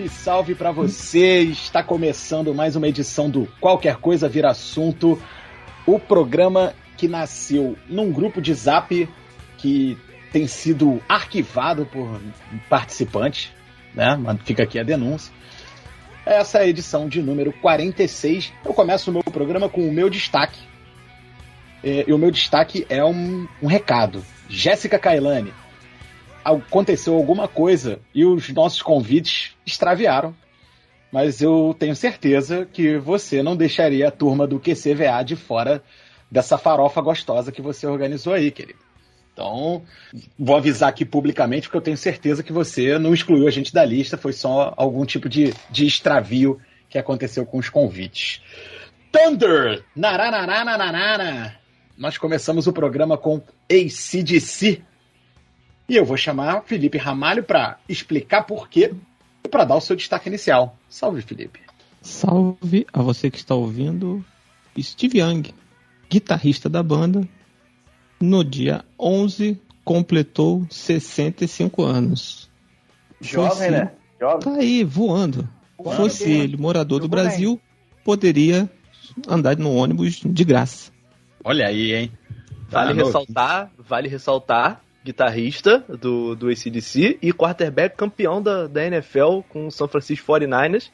Salve, salve para você! Está começando mais uma edição do Qualquer Coisa Vira Assunto, o programa que nasceu num grupo de zap que tem sido arquivado por participantes, né? Fica aqui a denúncia. Essa é a edição de número 46. Eu começo o meu programa com o meu destaque. É, e o meu destaque é um, um recado. Jéssica Kailani, aconteceu alguma coisa e os nossos convites extraviaram. Mas eu tenho certeza que você não deixaria a turma do QCVA de fora dessa farofa gostosa que você organizou aí, querido. Então, vou avisar aqui publicamente, porque eu tenho certeza que você não excluiu a gente da lista, foi só algum tipo de, de extravio que aconteceu com os convites. Thunder! Narananana! Nós começamos o programa com ACDC, e eu vou chamar Felipe Ramalho para explicar por quê e para dar o seu destaque inicial. Salve, Felipe. Salve a você que está ouvindo. Steve Young, guitarrista da banda, no dia 11 completou 65 anos. Jovem, né? Jovem. Tá aí, voando. voando Fosse bem. ele morador do Brasil, bem. poderia andar no ônibus de graça. Olha aí, hein? Vale ah, ressaltar, vale ressaltar guitarrista do, do ACDC e quarterback campeão da, da NFL com o São Francisco 49ers.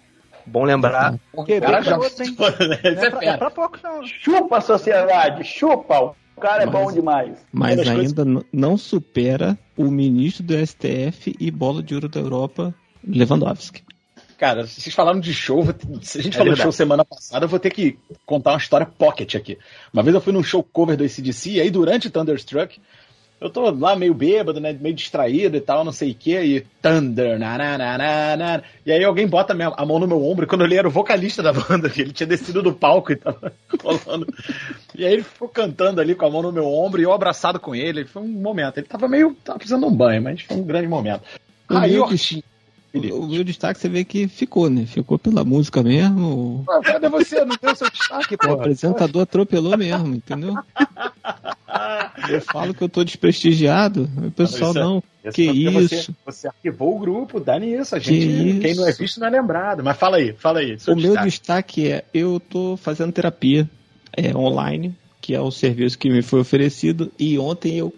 Bom lembrar. Que cara já outro, hein? é, pra, é pra pouco não. Chupa a sociedade, chupa. O cara é bom demais. Mas ainda coisas... não supera o ministro do STF e bola de ouro da Europa, Lewandowski. Cara, vocês falaram de show, se a gente é falou de show semana passada, eu vou ter que contar uma história pocket aqui. Uma vez eu fui num show cover do ACDC, e aí durante Thunderstruck, eu tô lá meio bêbado, né? Meio distraído e tal, não sei o que, e Thunder, nananana, e aí alguém bota a mão no meu ombro, quando eu li era o vocalista da banda, ele tinha descido do palco e tava rolando. E aí ele ficou cantando ali com a mão no meu ombro e eu abraçado com ele, foi um momento. Ele tava meio, tava precisando de um banho, mas foi um grande momento. Aí, Ortinho, o meu destaque você vê que ficou, né? Ficou pela música mesmo. Pô, cadê você? Não deu seu destaque, pô. O apresentador atropelou mesmo, entendeu? Eu falo que eu tô desprestigiado, o pessoal não. É, que isso? Você, você, arquivou o grupo, dá nisso. A gente, que quem não é visto não é lembrado. Mas fala aí, fala aí. O destaque. meu destaque é: eu tô fazendo terapia é, online, que é o serviço que me foi oferecido, e ontem eu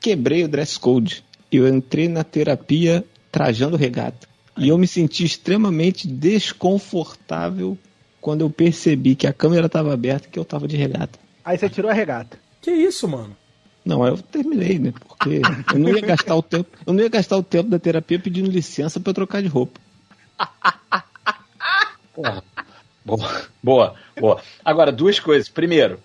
quebrei o dress code. Eu entrei na terapia trajando regata. E eu me senti extremamente desconfortável quando eu percebi que a câmera estava aberta e que eu estava de regata. Aí você tirou a regata. Que isso, mano? Não, eu terminei, né? Porque eu não ia gastar o tempo, eu não ia gastar o tempo da terapia pedindo licença para trocar de roupa. Boa, boa, boa. Agora, duas coisas. Primeiro,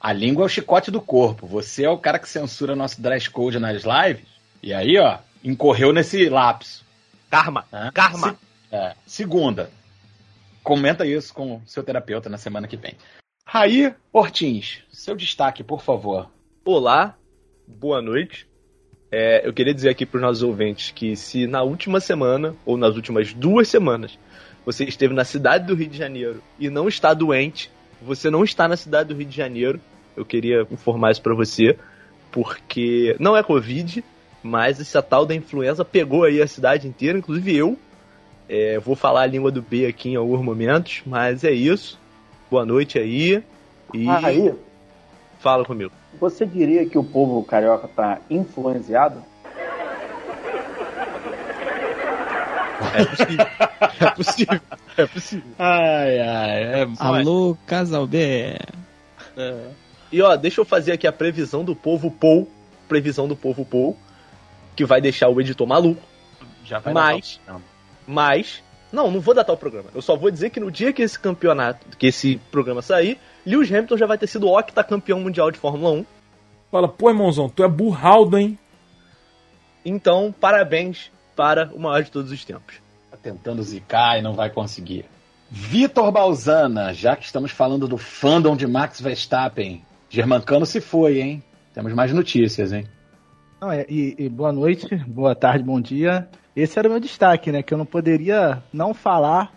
a língua é o chicote do corpo. Você é o cara que censura nosso dress code nas lives. E aí, ó, incorreu nesse lapso. Karma. É. Karma. Se, é. Segunda, comenta isso com seu terapeuta na semana que vem. Raí Ortins, seu destaque, por favor. Olá, boa noite. É, eu queria dizer aqui para os nossos ouvintes que se na última semana, ou nas últimas duas semanas, você esteve na cidade do Rio de Janeiro e não está doente, você não está na cidade do Rio de Janeiro, eu queria informar isso para você, porque não é Covid, mas essa tal da influenza pegou aí a cidade inteira, inclusive eu. É, vou falar a língua do B aqui em alguns momentos, mas é isso. Boa noite aí. E... Aí, Fala comigo. Você diria que o povo carioca tá influenciado? É possível. É possível. É possível. Ai, ai. É... Alô, Casalbé. É. E ó, deixa eu fazer aqui a previsão do povo Pou. Previsão do povo Pou. Que vai deixar o editor maluco. Já vai mas, mas, não, não vou datar o programa. Eu só vou dizer que no dia que esse campeonato, que esse programa sair, Lewis Hamilton já vai ter sido octacampeão mundial de Fórmula 1. Fala, pô, irmãozão, tu é burraldo, hein? Então, parabéns para o maior de todos os tempos. Tá tentando zicar e não vai conseguir. Vitor Balzana, já que estamos falando do fandom de Max Verstappen, Germancano se foi, hein? Temos mais notícias, hein? Não, é, e, e, boa noite, boa tarde, bom dia. Esse era o meu destaque, né? Que eu não poderia não falar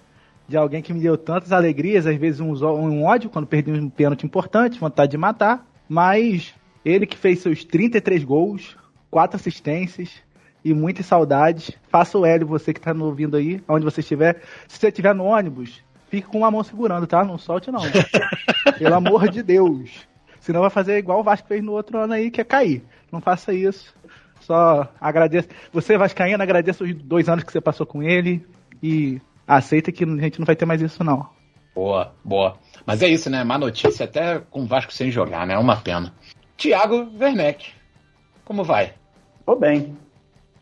de alguém que me deu tantas alegrias, às vezes um, um ódio quando perdi um pênalti importante, vontade de matar, mas ele que fez seus 33 gols, quatro assistências, e muitas saudades. Faça o L, você que tá me ouvindo aí, onde você estiver. Se você estiver no ônibus, fique com uma mão segurando, tá? Não solte não. Pelo amor de Deus. Senão vai fazer igual o Vasco fez no outro ano aí, que é cair. Não faça isso. Só agradeço. Você, Vascaíno, agradeço os dois anos que você passou com ele e aceita que a gente não vai ter mais isso, não. Boa, boa. Mas é isso, né? Má notícia até com o Vasco sem jogar, né? É uma pena. Tiago Werneck, como vai? Tô bem.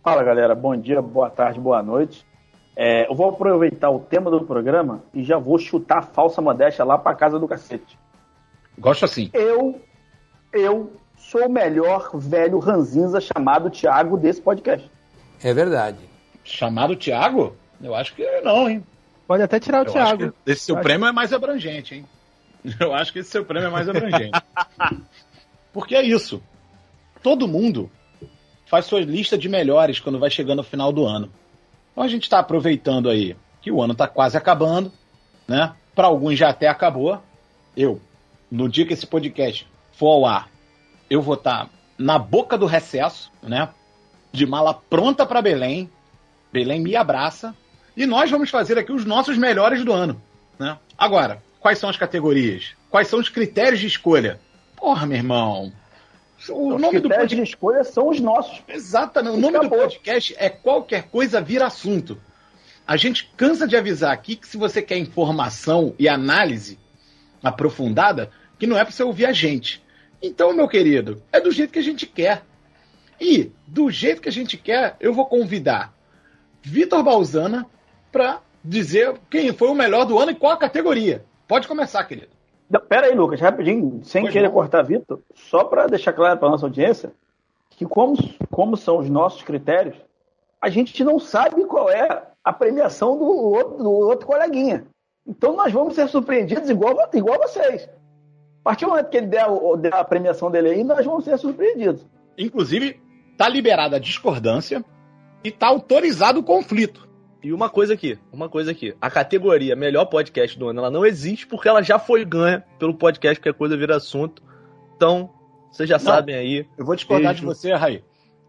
Fala, galera. Bom dia, boa tarde, boa noite. É, eu vou aproveitar o tema do programa e já vou chutar a falsa modéstia lá pra casa do cacete. Gosto assim. Eu, eu sou o melhor velho ranzinza chamado Tiago desse podcast. É verdade. Chamado Tiago? Eu acho que não, hein? Pode até tirar o Eu Thiago. acho que esse seu Eu prêmio é mais abrangente, hein? Eu acho que esse seu prêmio é mais abrangente. Porque é isso. Todo mundo faz sua lista de melhores quando vai chegando no final do ano. Então a gente está aproveitando aí que o ano está quase acabando, né? Para alguns já até acabou. Eu, no dia que esse podcast for ao ar, eu vou estar na boca do recesso, né? De mala pronta para Belém. Belém me abraça. E nós vamos fazer aqui os nossos melhores do ano. Né? Agora, quais são as categorias? Quais são os critérios de escolha? Porra, meu irmão. O Os nome do critérios de podcast. escolha são os nossos. Exatamente. O nome do Acabou. podcast é Qualquer Coisa Vira Assunto. A gente cansa de avisar aqui que se você quer informação e análise aprofundada, que não é para você ouvir a gente. Então, meu querido, é do jeito que a gente quer. E, do jeito que a gente quer, eu vou convidar Vitor Balzana para dizer quem foi o melhor do ano e qual a categoria. Pode começar, querido. Não, pera aí, Lucas, rapidinho, sem Pois querer não. cortar Vitor, só para deixar claro para nossa audiência que como, como são os nossos critérios, a gente não sabe qual é a premiação do do outro coleguinha. Então nós vamos ser surpreendidos igual, igual vocês. A partir do momento que ele der, der a premiação dele aí, nós vamos ser surpreendidos. Inclusive, tá liberada a discordância e tá autorizado o conflito. E uma coisa aqui, uma coisa aqui. A categoria melhor podcast do ano, ela não existe porque ela já foi ganha pelo podcast que a coisa vira assunto. Então, vocês já Não. sabem aí. Eu vou discordar Beijo. de você, Raí.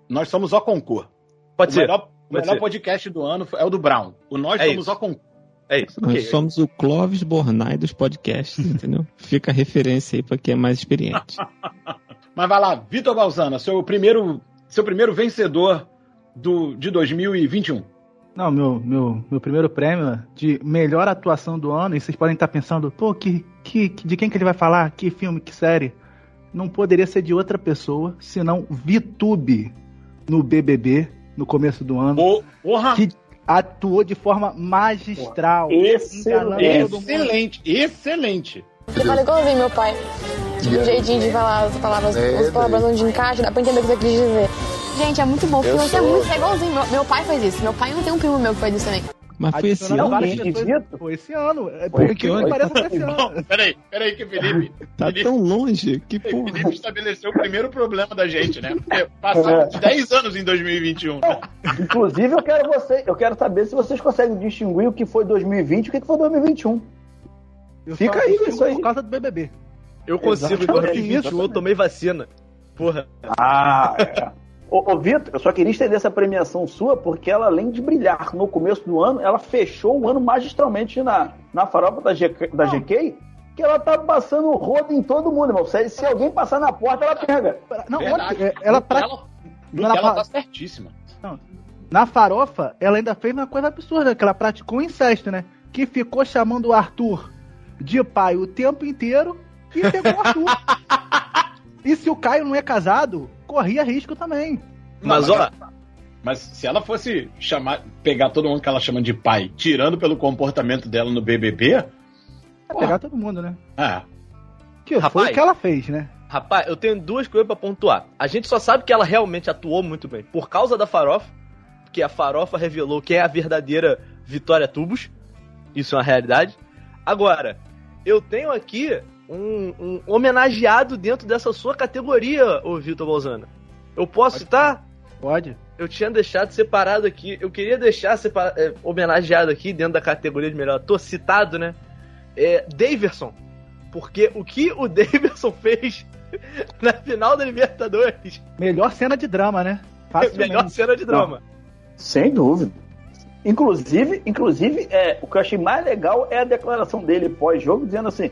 Nós somos o concurso. Pode o ser. melhor, o melhor ser. podcast do ano é o do Brown. O Nós É somos isso. o concurso. É isso. Nós Ok. somos o Clóvis Bornai dos podcasts, entendeu? Fica a referência aí pra quem é mais experiente. Mas vai lá, Vitor Balzana, seu primeiro, seu primeiro vencedor do, de 2021. Não, meu, meu, meu primeiro prêmio de melhor atuação do ano, e vocês podem estar pensando, pô, que, que, de quem que ele vai falar? Que filme, que série? Não poderia ser de outra pessoa, senão Vitube no BBB, no começo do ano. Porra! Que atuou de forma magistral. Excelente. Excelente, excelente. Você fala igualzinho meu pai. Tipo, o jeitinho de falar as palavras, as palavras onde encaixa, dá pra entender o que você quis dizer. Gente, é muito bom, porque você é muito é igualzinho. Meu, meu pai faz isso. Meu pai não tem um primo meu que faz isso também. Mas foi esse ano, pessoas-? Foi esse ano. É, Foi por que que ano? parece foi esse ano. Peraí, peraí que Felipe, tá Felipe, tão longe. Que Felipe porra. estabeleceu o primeiro problema da gente, né? Porque passaram 10 anos em 2021. né? Inclusive, eu quero você, eu quero saber se vocês conseguem distinguir o que foi 2020 e o que foi 2021. Eu Fica aí isso aí. Por causa do BBB. Eu consigo, em Exatamente. 2021 eu tomei vacina. Porra. Ah, é. Ô, ô Vitor, eu só queria estender essa premiação sua porque ela, além de brilhar no começo do ano, ela fechou o ano magistralmente na, na farofa da, GK, da GK, que ela tá passando o rodo em todo mundo, irmão. Se, se alguém passar na porta, ela pega. Não, Verdade. ontem, é, ela pra... Ela, Ela ela fa- tá certíssima. Na farofa, ela ainda fez uma coisa absurda, que ela praticou um incesto, né? Que ficou chamando o Arthur de pai o tempo inteiro e pegou o Arthur. e se o Caio não é casado, corria risco também. Mas, Não, ó, Mas se ela fosse chamar, pegar todo mundo que ela chama de pai, tirando pelo comportamento dela no BBB, Porra. pegar todo mundo, né? ah, Que foi Rapaz. o que ela fez, né? Rapaz, eu tenho duas coisas pra pontuar. A gente só sabe que ela realmente atuou muito bem por causa da farofa, que a farofa revelou quem é a verdadeira Vitória Tubos. Isso é uma realidade. Agora, eu tenho aqui um, um homenageado dentro dessa sua categoria, ô Vitor Bolzana. Eu posso citar? Pode. Eu tinha deixado separado aqui. Eu queria deixar separa- é, homenageado aqui dentro da categoria de melhor ator, citado, né? É Daverson. Porque o que o Daverson fez na final da Libertadores. Melhor cena de drama, né? Facilmente. Melhor cena de drama. Sem dúvida. Inclusive, inclusive é, o que eu achei mais legal é a declaração dele pós-jogo, dizendo assim: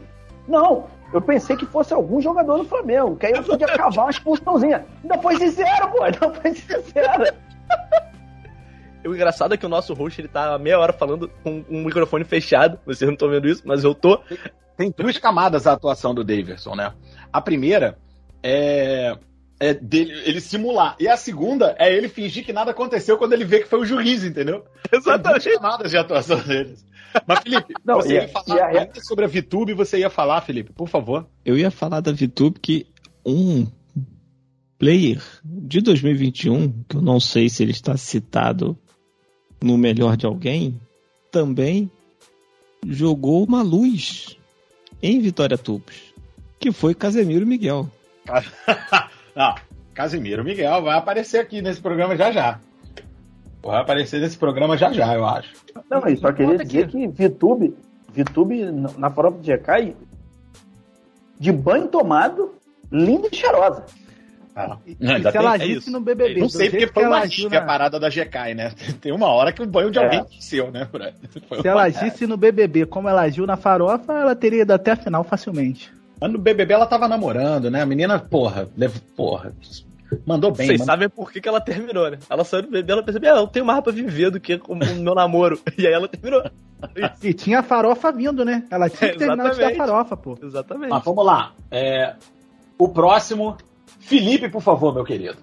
Não, eu pensei que fosse algum jogador do Flamengo, que aí eu podia cavar uma expulsãozinha. Ainda foi sincero, pô, ainda foi sincero. O engraçado é que o nosso host ele tá meia hora falando com um microfone fechado. Vocês não estão vendo isso, mas eu tô. Tem duas camadas a atuação do Davidson, né? A primeira é, é dele, ele simular. E a segunda é ele fingir que nada aconteceu quando ele vê que foi o juiz, entendeu? Tem duas Exatamente. camadas de atuação deles. Mas, Felipe, Não, você e a- ia falar e a- ainda sobre a VTube, você ia falar, Felipe, por favor. Eu ia falar da VTube que um player de 2021, que eu não sei se ele está citado no melhor de alguém, também jogou uma luz em Vitória Tubos, que foi Casemiro Miguel. Não, Casimiro Miguel vai aparecer aqui nesse programa já já. Vai aparecer nesse programa já já, eu acho. Não, eu só queria dizer aqui. que VTube, VTube na farofa de GK, de banho tomado, linda e cheirosa. Ah, E, não, ainda se ela tem- é agisse no BBB, Não sei porque foi uma agiu risca a na- parada da GK, né? Tem uma hora que o banho de É. alguém desceu, né? Foi Se ela agisse no BBB como ela agiu na farofa, ela teria ido até a final facilmente. Mas no BBB ela tava namorando, né? A menina, porra, porra, mandou bem. Vocês mandou- sabem por que, que ela terminou, né? Ela saiu do bebê, ela percebeu, ah, eu tenho mais pra viver do que o o meu namoro. E aí ela terminou. E tinha a farofa vindo, né? Ela tinha que terminar de ter farofa, pô. Exatamente. Mas vamos lá. É, o próximo, Felipe, por favor, meu querido.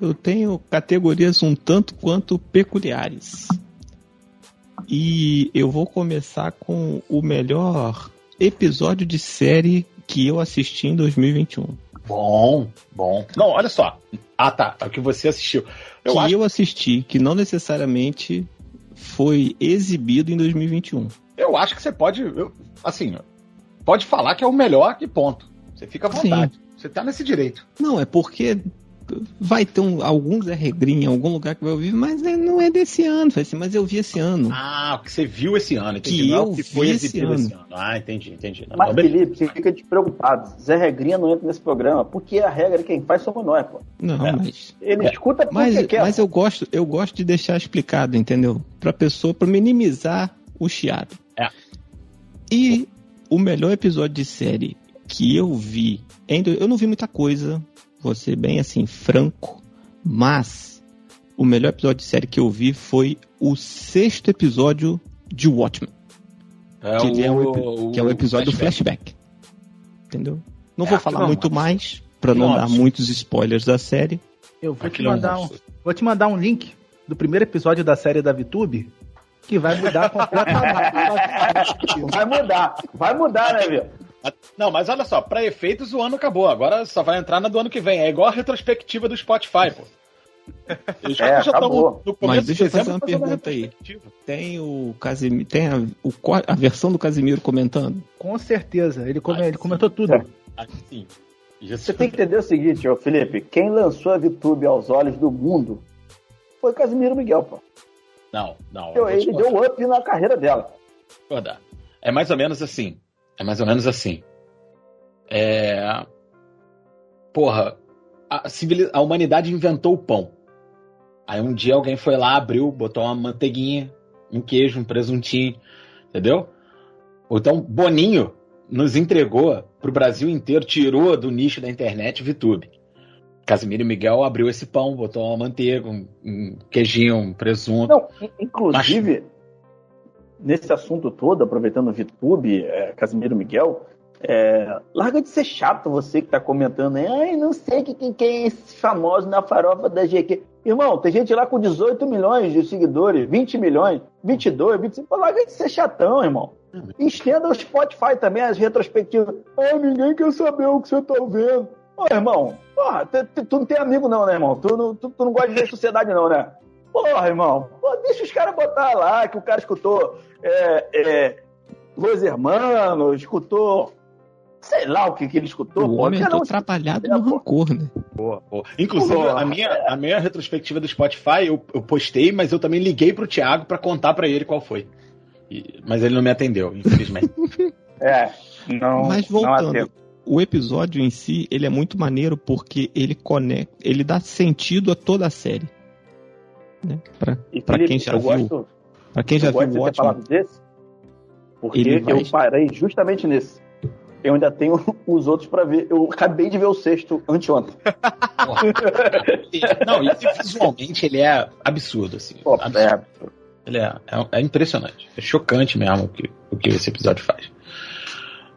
Eu tenho categorias um tanto quanto peculiares. E eu vou começar com o melhor episódio de série que eu assisti em 2021. Bom, bom. Não, olha só. Ah, tá. É o que você assistiu. Eu que acho eu assisti, que não necessariamente foi exibido em 2021. Eu acho que você pode, eu- assim, pode falar que é o melhor que ponto. Você fica à Sim. vontade. Você tá nesse direito. Não, é porque vai ter um, algum Zé Regrinha em algum lugar que vai ouvir, mas é- não é desse ano. Falei assim, mas eu vi esse ano. Ah, o que você viu esse ano, entendi. Que Não é eu que foi vi esse ano. esse ano. Ah, entendi, entendi. Não, Mas, então, beleza. Felipe, você fica despreocupado. Zé Regrinha não entra nesse programa, porque a regra quem faz somos nós, pô. Não, É. mas. Ele É. escuta porque Mas, quer. mas eu gosto, eu gosto de deixar explicado, entendeu? Pra pessoa, pra minimizar o chiado. É. E o melhor episódio de série que eu vi, eu não vi muita coisa, vou ser bem assim, franco, mas o melhor episódio de série que eu vi foi o sexto episódio de Watchmen, É que, ele é, o, epi- o- que é o episódio do flashback. Entendeu? Não vou É, falar não, muito mas- mais, pra não dar muitos spoilers da série. Eu vou te, é um mandar um, vou te mandar um link do primeiro episódio da série da VTube que vai mudar completamente. Vai mudar. Vai mudar, né, viu? Não, mas olha só, pra efeitos o ano acabou. Agora só vai entrar na do ano que vem. É igual a retrospectiva do Spotify, pô. Eles É, já acabou. estão no começo Mas deixa eu de dezembro fazer uma pergunta aí. Tem o Casimiro, tem a, o a versão do Casimiro comentando? Com certeza. Ele, come- Ai, ele comentou tudo. É. Ah. Você tem que entender o seguinte, ô Felipe. Quem lançou a VTube aos olhos do mundo foi Casimiro Miguel, pô. Não, não. Ele deu up na carreira dela. É mais ou menos assim. É mais ou menos assim. É. Porra, a, a humanidade inventou o pão. Aí um dia alguém foi lá, abriu, botou uma manteiguinha, um queijo, um presuntinho, entendeu? Então Boninho nos entregou pro Brasil inteiro, tirou do nicho da internet VTube. Casimiro e Miguel abriu esse pão, botou uma manteiga, um, um queijinho, um presunto. Não, in- inclusive, nesse assunto todo, aproveitando o VTube, é, Casimiro Miguel, é, larga de ser chato você que tá comentando aí, ai, não sei que- quem, quem é esse famoso na farofa da GQ. Irmão, tem gente lá com 18 milhões de seguidores, 20 milhões, 22, 25. Pô, larga de ser chatão, irmão. Estenda o Spotify também, as retrospectivas. Ah, ninguém quer saber o que você tá vendo. Ô, irmão, porra, tu, tu- tu não tem amigo não, né, irmão? Tu tu, tu não gosta de ver sociedade não, né? Porra, irmão, pô, deixa os caras botar lá que o cara escutou é, é, Los Hermanos, escutou sei lá o que, que ele escutou. o pô. homem Cada é um- trabalhado É, no pô. rancor, né? Boa, boa. Inclusive, Boa. a minha, a minha retrospectiva do Spotify, eu, eu postei, mas eu também liguei pro Thiago pra contar pra ele qual foi. E- mas ele não me atendeu, infelizmente. É, não. Mas não voltando, atendo. o episódio em si, ele é muito maneiro porque ele conecta, ele dá sentido a toda a série. Né? Pra, E, pra Felipe, quem já eu viu, gosto, pra quem já eu gosto viu de o ter falado Watchmen, desse, porque vai- eu parei justamente nesse. Eu ainda tenho os outros pra ver. Eu acabei de ver o sexto anteontem. Não, e visualmente ele é absurdo, assim. Pô, Absurdo. é, Ele é, é, é impressionante. É chocante mesmo o que, o que esse episódio faz.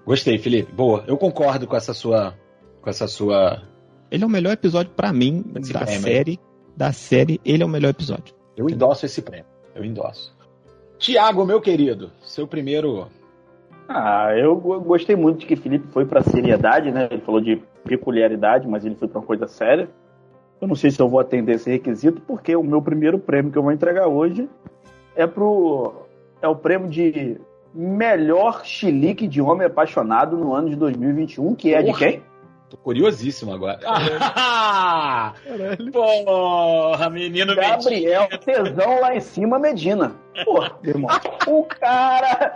Gostei, Felipe. Boa. Eu concordo com essa sua. Com essa sua. ele é o melhor episódio pra mim da série. Da série, ele é o melhor episódio. Eu endosso esse prêmio. Eu endosso. Tiago, meu querido, seu primeiro. Ah, eu go- gostei muito de que Felipe foi pra seriedade, né? Ele falou de peculiaridade, mas ele foi pra uma coisa séria. Eu não sei se eu vou atender esse requisito, porque o meu primeiro prêmio que eu vou entregar hoje é pro é o prêmio de melhor chilique de homem apaixonado no ano de 2021, que é de Porra. quem? Tô curiosíssimo agora. Ah, porra, menino Gabriel Tesão lá em cima, Medina. Porra, irmão. O cara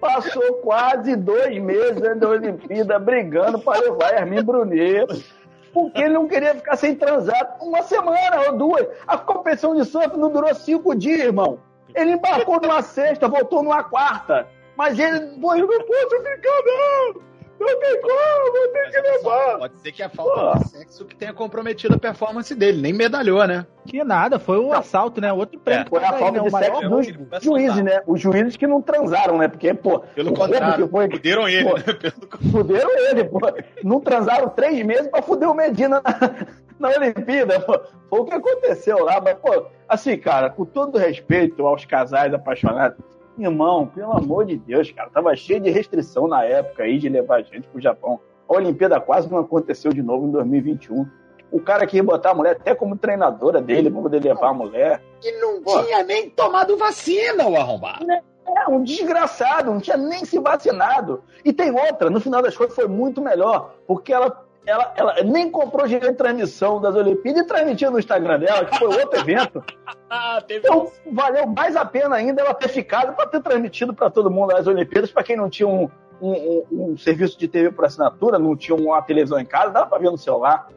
passou quase dois meses antes da Olimpíada brigando para levar Hermin Brunet. Porque ele não queria ficar sem transar uma semana ou duas. A competição de surf não durou cinco dias, irmão. Ele embarcou numa sexta, voltou numa quarta. Mas ele, pô, eu não posso ficar, não. Não tem como, eu tenho que levar. Pode ser que a falta de sexo que tenha comprometido a performance dele. Nem medalhou, né? Que nada, foi o assalto, né? Outro prêmio. que Foi a falta né? de sexo dos juízes, né? Os juízes que não transaram, né? Porque, pô, Pelo contrário, foi, fuderam ele, Pô. né? Pelo... fuderam ele, pô. Não transaram três meses pra fuder o Medina na, na Olimpíada, pô. Foi o que aconteceu lá, mas, pô, assim, cara, com todo respeito aos casais apaixonados, irmão, pelo amor de Deus, cara, tava cheio de restrição na época aí de levar gente pro Japão. A Olimpíada quase não aconteceu de novo em 2021. O cara queria botar a mulher até como treinadora dele pra poder levar a mulher. E não Pô. tinha nem tomado vacina, o arrombado. É um desgraçado, não tinha nem se vacinado. E tem outra, no final das contas foi muito melhor, porque ela, ela, ela nem comprou direito de transmissão das Olimpíadas e transmitiu no Instagram dela, que foi outro evento. Ah, Então valeu mais a pena ainda ela ter ficado para ter transmitido para todo mundo as Olimpíadas, para quem não tinha um, um, um- um serviço de TV por assinatura, não tinha uma televisão em casa, dava para ver no celular.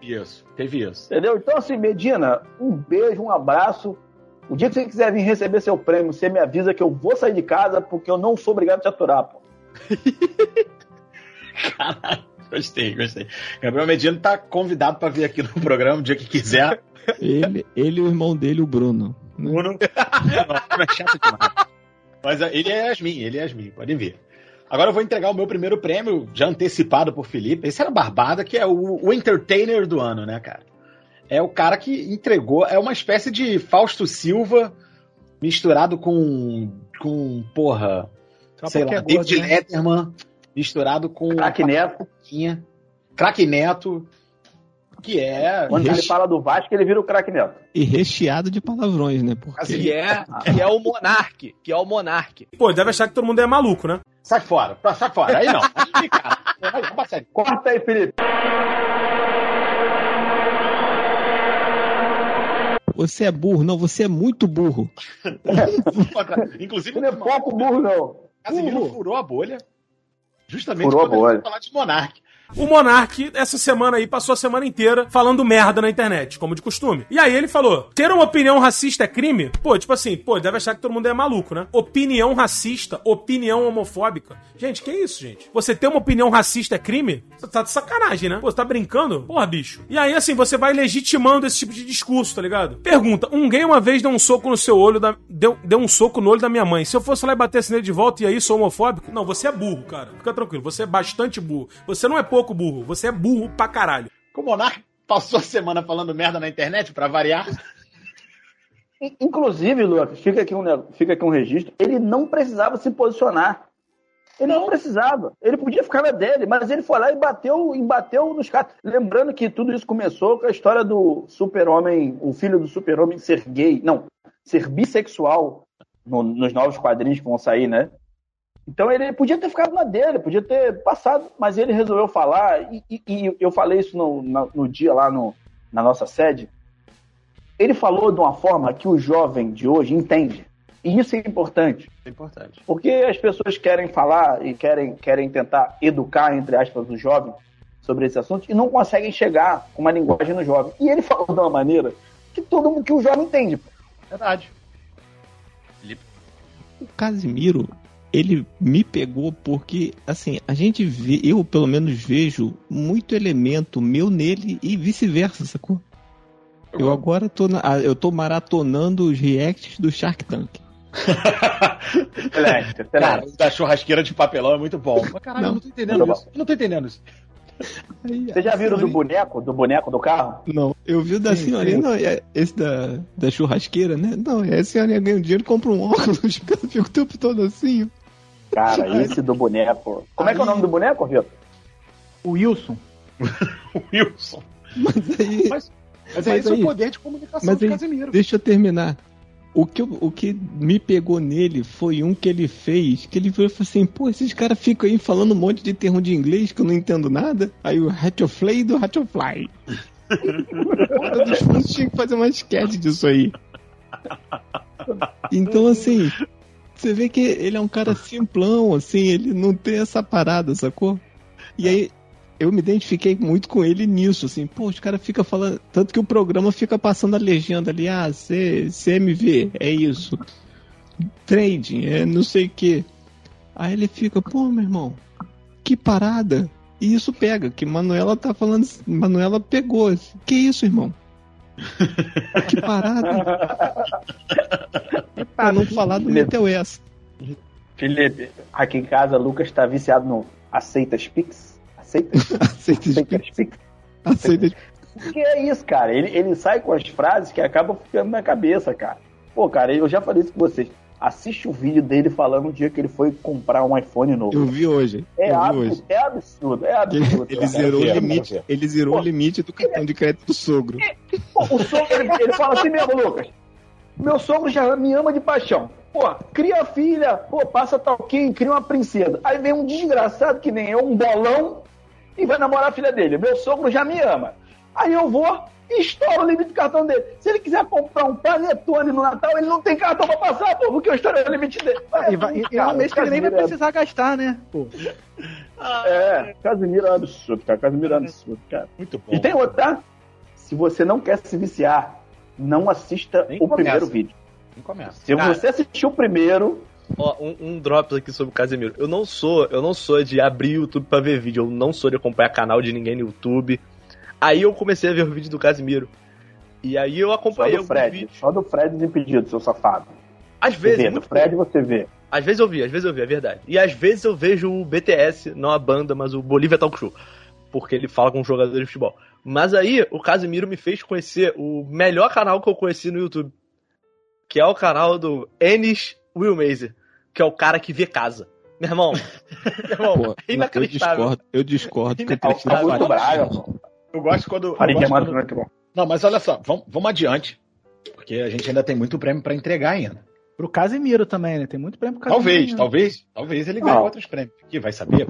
isso. Teve isso. Entendeu? Então, assim, Medina, um beijo, um abraço. O dia que você quiser vir receber seu prêmio, você me avisa que eu vou sair de casa, porque eu não sou obrigado a te aturar, pô. Caralho, gostei, gostei. Gabriel Medina tá convidado pra vir aqui no programa o dia que quiser. Ele, ele e o irmão dele, o Bruno. né? Bruno. Não, é chato demais. Mas ah, ele é Yasmin, ele é Yasmin, podem ver. Agora eu vou entregar o meu primeiro prêmio, já antecipado por Felipe. Esse era Barbada, que é o, o entertainer do ano, né, cara? É o cara que entregou, é uma espécie de Fausto Silva misturado com, com porra, Só sei lá, é gordo, David né? Letterman, misturado com Craque Neto, Craque Neto, que é... quando ele Reche- fala do Vasco, ele vira o craque Neto. E recheado de palavrões, né? Porque Assim, Que é, que é o Monark. Que é o Monark. Pô, deve achar que todo mundo é maluco, né? Sai fora, sai fora, aí não. Aí. Corta aí, Felipe. você é burro. Não, você é muito burro. Inclusive, Ele não é pouco burro, não. Casimiro burro. furou a bolha. Justamente Furou a quando bolha. foi falar de Monark. O Monark, essa semana aí, passou a semana inteira falando merda na internet, como de costume. E aí ele falou: ter uma opinião racista é crime? Pô, tipo assim, pô, deve achar que todo mundo é maluco, né? Opinião racista, opinião homofóbica. Gente, que isso, gente? Você ter uma opinião racista é crime? Tá de sacanagem, né? Pô, você tá brincando? Porra, bicho. E aí, assim, você vai legitimando esse tipo de discurso, tá ligado? Pergunta: um gay uma vez deu um soco no seu olho, da... deu, deu um soco no olho da minha mãe. Se eu fosse lá e batesse nele de volta e aí sou homofóbico? Não, você é burro, cara. Fica tranquilo, você é bastante burro. Você não é pouco burro, você é burro pra caralho. O Monark passou a semana falando merda na internet, pra variar. In- Inclusive, Lucas, fica aqui, um, fica aqui um registro, ele não precisava se posicionar. Ele não, precisava. Ele podia ficar na dele, mas ele foi lá e bateu, e bateu nos caras. Lembrando que tudo isso começou com a história do super-homem, o filho do super-homem ser gay. Não, ser bissexual no- nos novos quadrinhos que vão sair, né? Então ele podia ter ficado na dele, podia ter passado, mas ele resolveu falar, e, e- e eu falei isso no, na- no dia lá no, na nossa sede. Ele falou de uma forma que o jovem de hoje entende. E isso é importante. É importante. Porque as pessoas querem falar e querem, querem tentar educar, entre aspas, o jovem sobre esse assunto e não conseguem chegar com uma linguagem no jovem. E ele falou de uma maneira que todo mundo, que o jovem entende. Verdade. O Casimiro, ele me pegou porque, assim, a gente vê, eu pelo menos vejo muito elemento meu nele e vice-versa, sacou? Eu agora tô, na- eu tô maratonando os reacts do Shark Tank. Excelente. Cara, o da churrasqueira de papelão é muito bom. Mas caralho, Não. eu não tô entendendo Muito isso. Eu não tô entendendo isso. Aí, Vocês já a viram do senhorinha- boneco, do boneco do carro? Não, eu vi o da Sim, senhorinha, sim. não, é esse da, da churrasqueira, né? Não, é a senhorinha ganha um dinheiro, compra um óculos, fica o tempo todo assim. Cara, esse do boneco. Como é que é o nome do boneco, Vitor? O Wilson. O Wilson. Mas aí, Mas, mas, Mas é esse aí- o poder de comunicação Mas do aí- Casimiro. deixa eu terminar. O que, eu- o que me pegou nele foi um que ele fez, que ele falou assim, pô, esses caras ficam aí falando um monte de termo de inglês que eu não entendo nada. Aí o Hatchoflay do Hatchofly. Porra dos fundos tinha que fazer uma sketch disso aí. Então, assim, você vê que ele é um cara simplão, assim, ele não tem essa parada, sacou? E aí, eu me identifiquei muito com ele nisso, assim, pô, os caras ficam falando, tanto que o programa fica passando a legenda ali, ah, C, CMV, é isso. Trading, é não sei o que. Aí ele fica, pô, meu irmão, que parada. E isso pega, que Manuela tá falando, Manuela pegou. Que isso, irmão? Que parada. pra não falar do Metal S. Felipe, aqui em casa, Lucas tá viciado no Aceitas Pix? Aceitas? Aceita, Aceitas Pix? aceita. O que é isso, cara? Ele, ele sai com as frases que acabam ficando na cabeça, cara. Pô, cara, eu já falei isso com vocês. Assiste o vídeo dele falando o dia que ele foi comprar um iPhone novo. Eu vi hoje. É, eu vi absurdo, hoje. é absurdo, é Ele, absurdo. ele zerou o quero ver, limite. quero Ele zerou Pô, o limite do cartão de crédito do sogro. Pô, o sogro, ele, ele fala assim mesmo, Lucas. Meu sogro já me ama de paixão. Pô, cria filha, pô, passa talquinho, cria uma princesa. Aí vem um desgraçado que nem eu, um bolão, e vai namorar a filha dele. Meu sogro já me ama. Aí eu vou e estouro o limite do cartão dele. Se ele quiser comprar um panetone no Natal, ele não tem cartão pra passar, pô, porque eu estourei o limite dele. Ah, e, vai, e, e é um mês que ele nem vai é- precisar gastar, né? Pô. É, Casimiro é um absurdo, cara. Casimiro é um absurdo, cara. Muito bom. E tem outra, tá? Se você não quer se viciar, não assista Nem o começa. primeiro vídeo. Nem começa. Se Cara. você assistir o primeiro, Ó, um, um drops aqui sobre o Casemiro. Eu não sou, eu não sou de abrir o YouTube pra ver vídeo. Eu não sou de acompanhar canal de ninguém no YouTube. Aí eu comecei a ver o vídeo do Casemiro. E aí eu só acompanhei do alguns Fred. vídeos. Só do Fred desimpedido, seu safado. Às Você vezes, vê, do Fred você vê. Às vezes eu vi, às vezes eu vi, é verdade. E às vezes eu vejo o BTS, não a banda, mas o Bolívia Talk Show. Porque ele fala com jogadores de futebol. Mas aí, o Casimiro me fez conhecer o melhor canal que eu conheci no YouTube. Que é o canal do Ennis Willmazer. Que é o cara que vê casa. Meu irmão. meu irmão, Pô, é eu inacreditável. discordo, eu discordo que eu Augusto prefiro Augusto Farid. Braga, pô. Eu gosto quando. é gosto quando- muito bom. Não, mas olha só, vamos, vamos adiante. Porque a gente ainda tem muito prêmio pra entregar ainda. Pro Casimiro também, né? Tem muito prêmio pro Talvez, Casimiro. talvez, talvez ele ganhe Não. outros prêmios. Aqui, vai saber.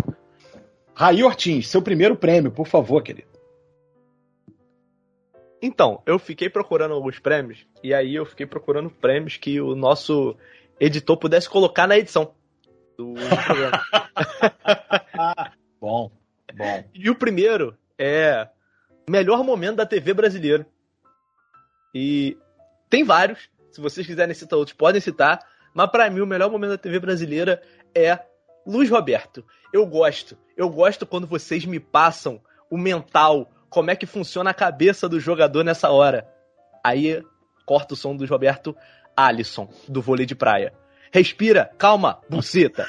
Raí Ortins, seu primeiro prêmio, por favor, querido. Então, eu fiquei procurando alguns prêmios. E aí eu fiquei procurando prêmios que o nosso editor pudesse colocar na edição do programa. Bom, bom. E o primeiro é melhor momento da TV brasileira. E tem vários. Se vocês quiserem citar outros, podem citar. Mas pra mim, o melhor momento da TV brasileira é Luiz Roberto. Eu gosto. Eu gosto quando vocês me passam o mental, como é que funciona a cabeça do jogador nessa hora. Aí corta o som do Roberto Alisson, do vôlei de praia. Respira, calma, buceta.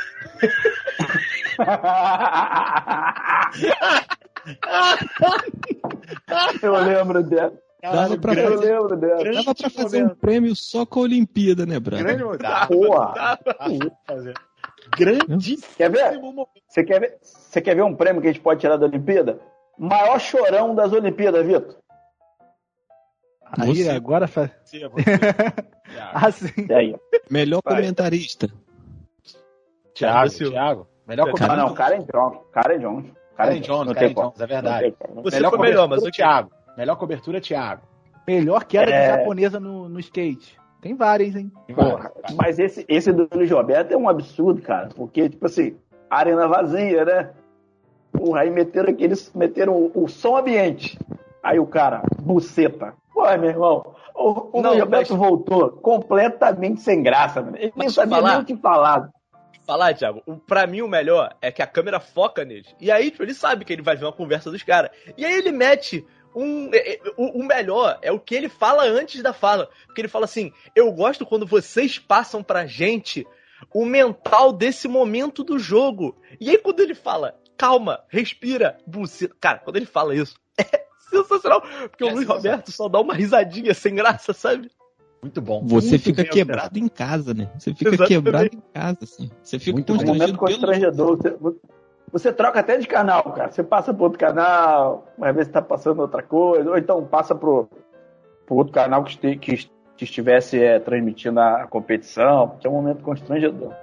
Eu lembro dela. Dava pra Eu fazer, lembro dela. dava pra fazer um prêmio só com a Olimpíada, né, Grande Braga? momento. Porra. Grandíssimo Quer ver? momento. Você quer ver? Você quer ver um prêmio que a gente pode tirar da Olimpíada? Maior chorão das Olimpíadas, Vitor. Aí, Você. agora faz. Você, você. Assim. Aí? Melhor Vai. comentarista. Thiago. Thiago. Melhor Cara, Ah, não, Karen Jones. Karen Jones. Karen Jones, Não Karen. Jones, é verdade. Você melhor foi melhor, mas ok. Thiago. Melhor cobertura, Thiago. Melhor queda É. de japonesa no, no skate. Tem várias, hein? Porra, mas esse, esse do Luiz Roberto é um absurdo, cara. Porque, tipo assim, arena vazia, né? Porra, aí meteram aqueles. Meteram o, o som ambiente. Aí o cara, buceta. Pô, meu irmão, o, o Não, Luiz Roberto mas- voltou completamente sem graça, mano. Ele nem Mas sabia falar- nem o que falar. Falar, Thiago, o, pra mim o melhor é que a câmera foca nele. E aí, tipo, ele sabe que ele vai ver uma conversa dos caras. E aí ele mete um. O, o melhor é o que ele fala antes da fala. Porque ele fala assim: eu gosto quando vocês passam pra gente o mental desse momento do jogo. E aí, quando ele fala, calma, respira, buceta. Cara, quando ele fala isso, é sensacional. Porque o É Luiz sensacional. Roberto só dá uma risadinha sem graça, sabe? Muito bom. Você Muito fica quebrado em casa, né? Você fica Exatamente. quebrado em casa, assim. Você fica Muito. Um constrangido pelo... constrangedor. Você, você troca até de canal, cara. Você passa pro outro canal, vai ver se tá passando outra coisa, ou então passa pro, pro outro canal que, este- que, que estivesse é, transmitindo a competição, porque é um momento constrangedor.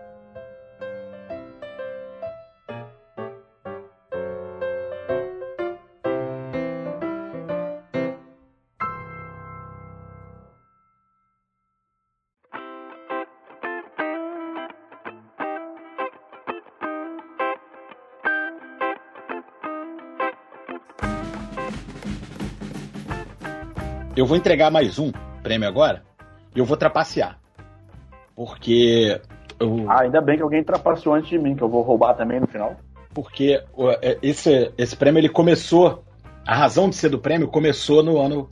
Eu vou entregar mais um prêmio agora e eu vou trapacear. Porque. Eu, Ah, ainda bem que alguém trapaceou antes de mim, que eu vou roubar também no final. porque é, esse, esse prêmio ele começou. A razão de ser do prêmio começou no ano.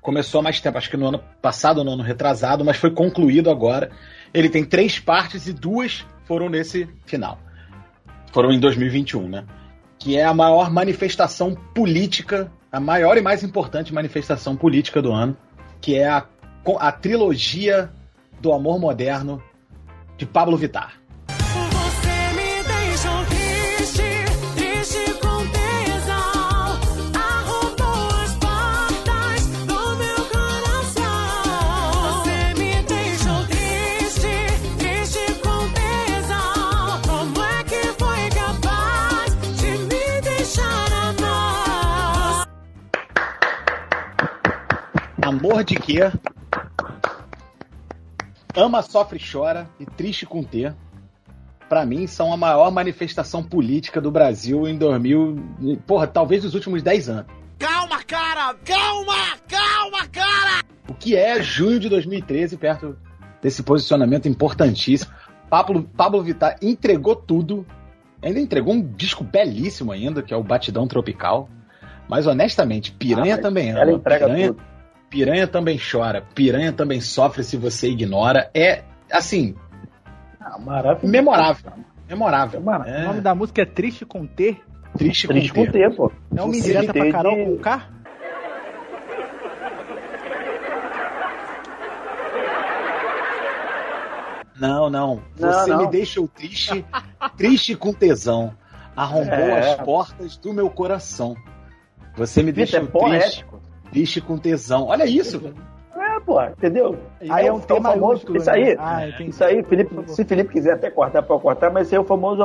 Começou há mais tempo, acho que no ano passado no ano retrasado, mas foi concluído agora. Ele tem três partes e duas foram nesse final. Foram em 2021, né? Que é a maior manifestação política, a maior e mais importante manifestação política do ano, que é a, a trilogia do amor moderno de Pablo Vittar. Amor de quê? Ama, sofre, chora e triste com T. Pra mim, são a maior manifestação política do Brasil em 2000. Porra, talvez dos últimos 10 anos. Calma, cara! Calma! Calma, cara! O que é junho de 2013, perto desse posicionamento importantíssimo. Pablo, Pablo Vittar entregou tudo. Ainda entregou um disco belíssimo ainda, que é o Batidão Tropical. Mas honestamente, Piranha Ah, mas também ama. Ela entrega Piranha, tudo. Piranha também chora. Piranha também sofre se você ignora. É, assim, Ah, maravilhoso. memorável. Memorável. Mano, O nome da música é Triste com T. Triste, Triste com com T. T, pô. É uma indireta pra Carol com K? Não, não. Não, Você não. me deixou triste, triste com tesão. Arrombou É. as portas do meu coração. Você me Vitor, é deixou triste, triste com tesão. Olha isso. É, pô, entendeu? Aí é um o T famoso. Isso aí, né? Ah, entendi. isso aí, Felipe, se Felipe quiser até cortar, pode cortar, mas esse é o famoso.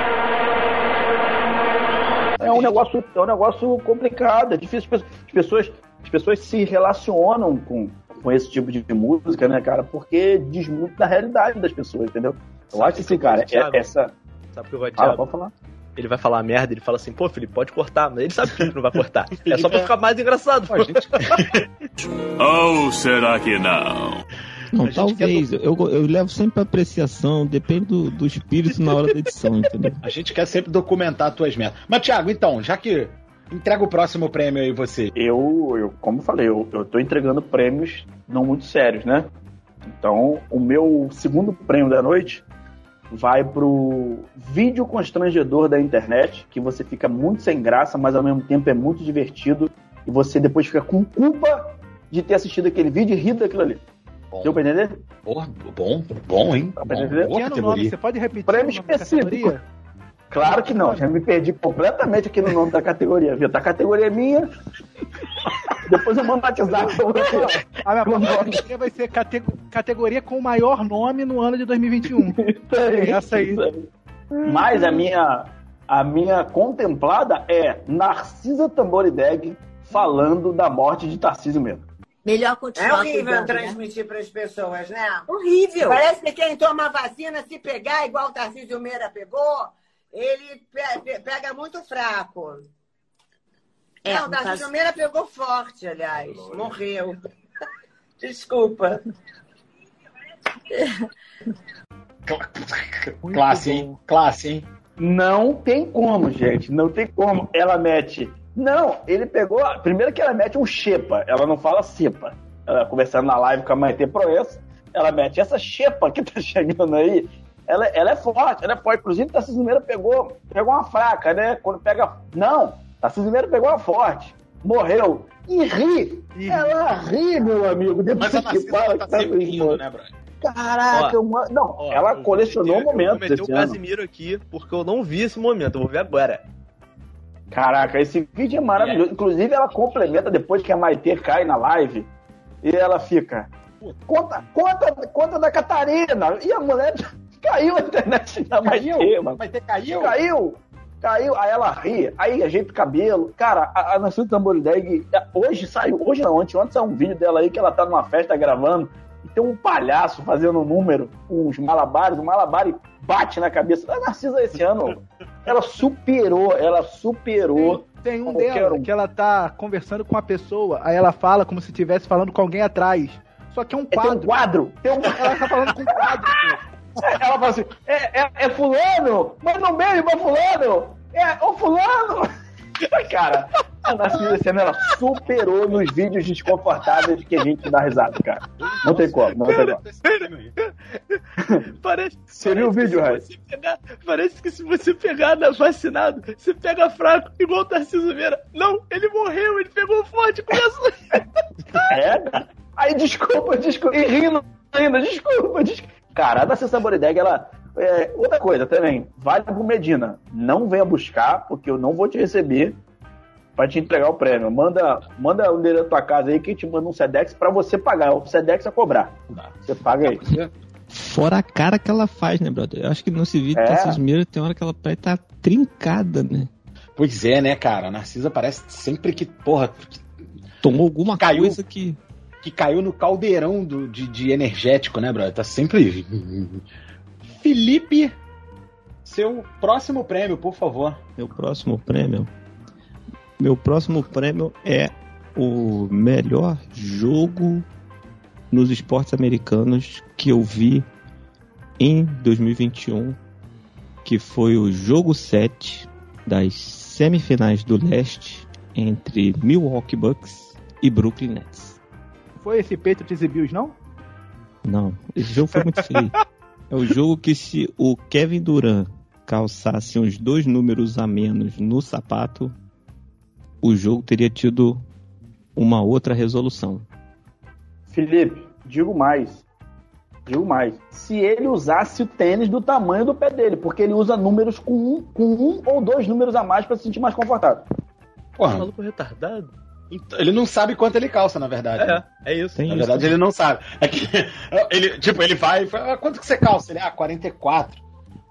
É um negócio, é um negócio complicado, é difícil. As pessoas, as pessoas se relacionam com, com esse tipo de música, né, cara? Porque diz muito da realidade das pessoas, entendeu? Eu acho assim, cara, é, essa. Sabe o que eu vou Ah, Thiago? pode falar. Ele vai falar merda, ele fala assim, pô, Felipe, pode cortar. Mas ele sabe que ele não vai cortar. É só pra ficar mais engraçado. Pô, gente, Ou será que não? Não, talvez. Eu, eu levo sempre pra apreciação, depende do, do espírito na hora da edição, entendeu? a gente quer sempre documentar tuas metas. Mas, Thiago, então, já que entrega o próximo prêmio aí você. Eu, eu como eu falei, eu, eu tô entregando prêmios não muito sérios, né? Então, o meu segundo prêmio da noite vai pro vídeo constrangedor da internet, que você fica muito sem graça, mas ao mesmo tempo é muito divertido, e você depois fica com culpa de ter assistido aquele vídeo e rir daquilo ali. Bom, Deu pra entender? porra, bom, bom, hein? Tá Bom, entendendo? boa Pequeno nome, categoria. você pode repetir Prêmio específico. categoria? Claro que não, já me perdi completamente aqui no nome da categoria, viu? A categoria é minha. Depois eu mando no WhatsApp. A minha próxima categoria vai ser catego- categoria com o maior nome no ano de 2021. É essa aí. Mas a minha, a minha contemplada é Narcisa Tamborideg falando da morte de Tarcísio mesmo. Melhor É continuar horrível cuidando, né? transmitir para as pessoas, né? Horrível. Parece que quem toma vacina, se pegar, igual o Tarcísio Meira pegou, ele pe- pe- pega muito fraco. É, Não, Tarcísio caso- Meira pegou forte, aliás. Morreu. Desculpa. Classe, hein? Classe, hein? Não tem como, gente. Não tem como. Ela mete. Não, ele pegou. Primeiro que ela mete um xepa. Ela não fala cepa. Ela conversando na live com a Maite Proença. Ela mete essa xepa que tá chegando aí. Ela, ela é forte, ela é forte. Inclusive, Tarcísio Meira pegou, pegou uma fraca, né? Quando pega. Não, Tarcísio Meira pegou uma forte. Morreu. E ri. Ela ri, meu amigo. Depois Mas a que fala tá que tá sempre com rindo, né, brother? Caraca, Ó, uma... não, Ó, ela eu colecionou meter- Eu momentos vou meter o ano. Casimiro aqui, porque eu não vi esse momento. Eu vou ver agora. Caraca, esse vídeo é maravilhoso. Inclusive, ela complementa depois que a Maitê cai na live e ela fica. Conta, conta, conta da Catarina. E a mulher caiu a internet da. Vai ter caiu? Caiu! Caiu, aí ela ri, aí ajeita o cabelo. Cara, a, a Nascida Tamborideg, hoje saiu, hoje não, ontem, ontem saiu um vídeo dela aí que ela tá numa festa gravando e tem um palhaço fazendo um número, uns malabares, o malabar bate na cabeça da Narcisa esse ano. Ela superou, ela superou. Tem um qualquer dela um. que ela tá conversando com uma pessoa, aí ela fala como se estivesse falando com alguém atrás. Só que é um É, tem um quadro. quadro, tem um Ela tá falando com um quadro. Ela fala assim: é, é, é fulano, manda um beijo pra fulano, é o fulano. Cara, a Narcisa esse ano ela superou nos vídeos desconfortáveis que a gente dá risada, cara. Não tem como, não tem como. Parece, Você viu o vídeo, que se Rai? você pegar- Parece que se você pegar na- vacinado, você pega fraco, igual o Tarcísio Meira. Não, ele morreu, ele pegou forte com isso. É. Aí desculpa, desculpa, e rindo ainda, desculpa, desculpa. Cara, a Narcisa Borideg, ela. é, outra coisa também, vale pro Medina. Não venha buscar, porque eu não vou te receber pra te entregar o prêmio. Manda, manda o endereço da tua casa aí que te manda um Sedex pra você pagar. O Sedex a cobrar. Você paga aí. Fora a cara que ela faz, né, brother? Eu acho que nesse vídeo É. é. Tarcísio Meira tem hora que ela parece tá trincada, né? Pois é, né, cara? A Narcisa parece sempre que, porra, que, Tomou alguma Caiu. coisa que. Que caiu no caldeirão do, de, de energético, né, brother? Tá sempre. Felipe, seu próximo prêmio, por favor. Meu próximo prêmio. Meu próximo prêmio é o melhor jogo nos esportes americanos que eu vi em 2021, que foi o jogo 7 das semifinais do leste entre Milwaukee Bucks e Brooklyn Nets. Foi esse Patriots e Bills, não? Não, esse jogo foi muito feio. É o jogo que se o Kevin Durant calçasse uns dois números a menos no sapato, o jogo teria tido uma outra resolução. Felipe, digo mais. Digo mais. Se ele usasse o tênis do tamanho do pé dele, porque ele usa números com um, com um ou dois números a mais pra se sentir mais confortável. Porra, Maluco retardado. Então, ele não sabe quanto ele calça, na verdade. né? É, é isso. Tem Na isso. verdade, ele não sabe. É que, ele, tipo, ele vai e fala, ah, quanto que você calça? Ele, ah, 44.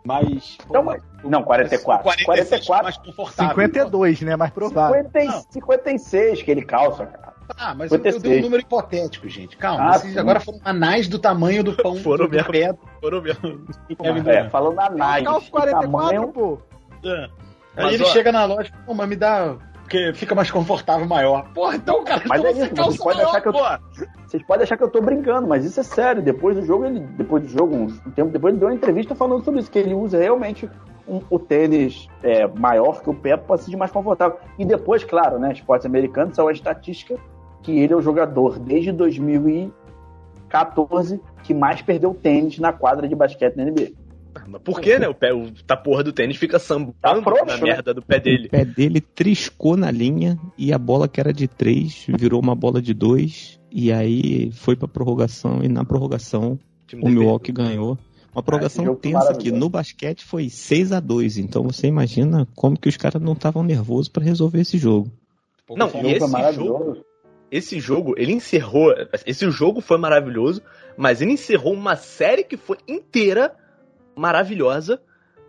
Mas. Então, mas- não, 44. 46 44. mais confortável. 52, né? Mais provável. 50, Não. 56 que ele calça, cara. Ah, mas eu, eu dei 56. um número hipotético, gente. Calma. Ah, vocês sim. agora foram anais do tamanho do pão Foram do mesmo. pé Foram mesmo. É, Durant. falando na Nike. Calço 44, tamanho, pô. Aí Mas, ele ó, chega na loja, pô, mas me dá. Porque fica mais confortável, maior. Porra, então, cara, Mas então é isso, calça vocês podem maior, achar que eu-. Vocês podem achar que eu tô brincando, mas isso é sério. Depois do jogo, ele. Depois do jogo, um tempo depois, ele deu uma entrevista falando sobre isso, que ele usa realmente um- o tênis é, maior que o pé para se sentir mais confortável. E depois, claro, né? Esportes americanos são a estatística que ele é o jogador desde 2014 que mais perdeu tênis na quadra de basquete na NBA. Mas por que, né? O pé, o, tá porra do tênis fica sambando Tá frouxo, na né? merda do pé O dele. pé dele triscou na linha e a bola que era de 3 virou uma bola de 2 e aí foi pra prorrogação e na prorrogação o. Milwaukee ganhou. Uma prorrogação esse jogo foi tensa que no basquete foi 6 a 2 então você imagina como que os caras não estavam nervosos pra resolver esse jogo. Não, Esse e esse jogo, esse jogo, ele encerrou. Esse jogo foi maravilhoso, mas ele encerrou uma série que foi inteira maravilhosa.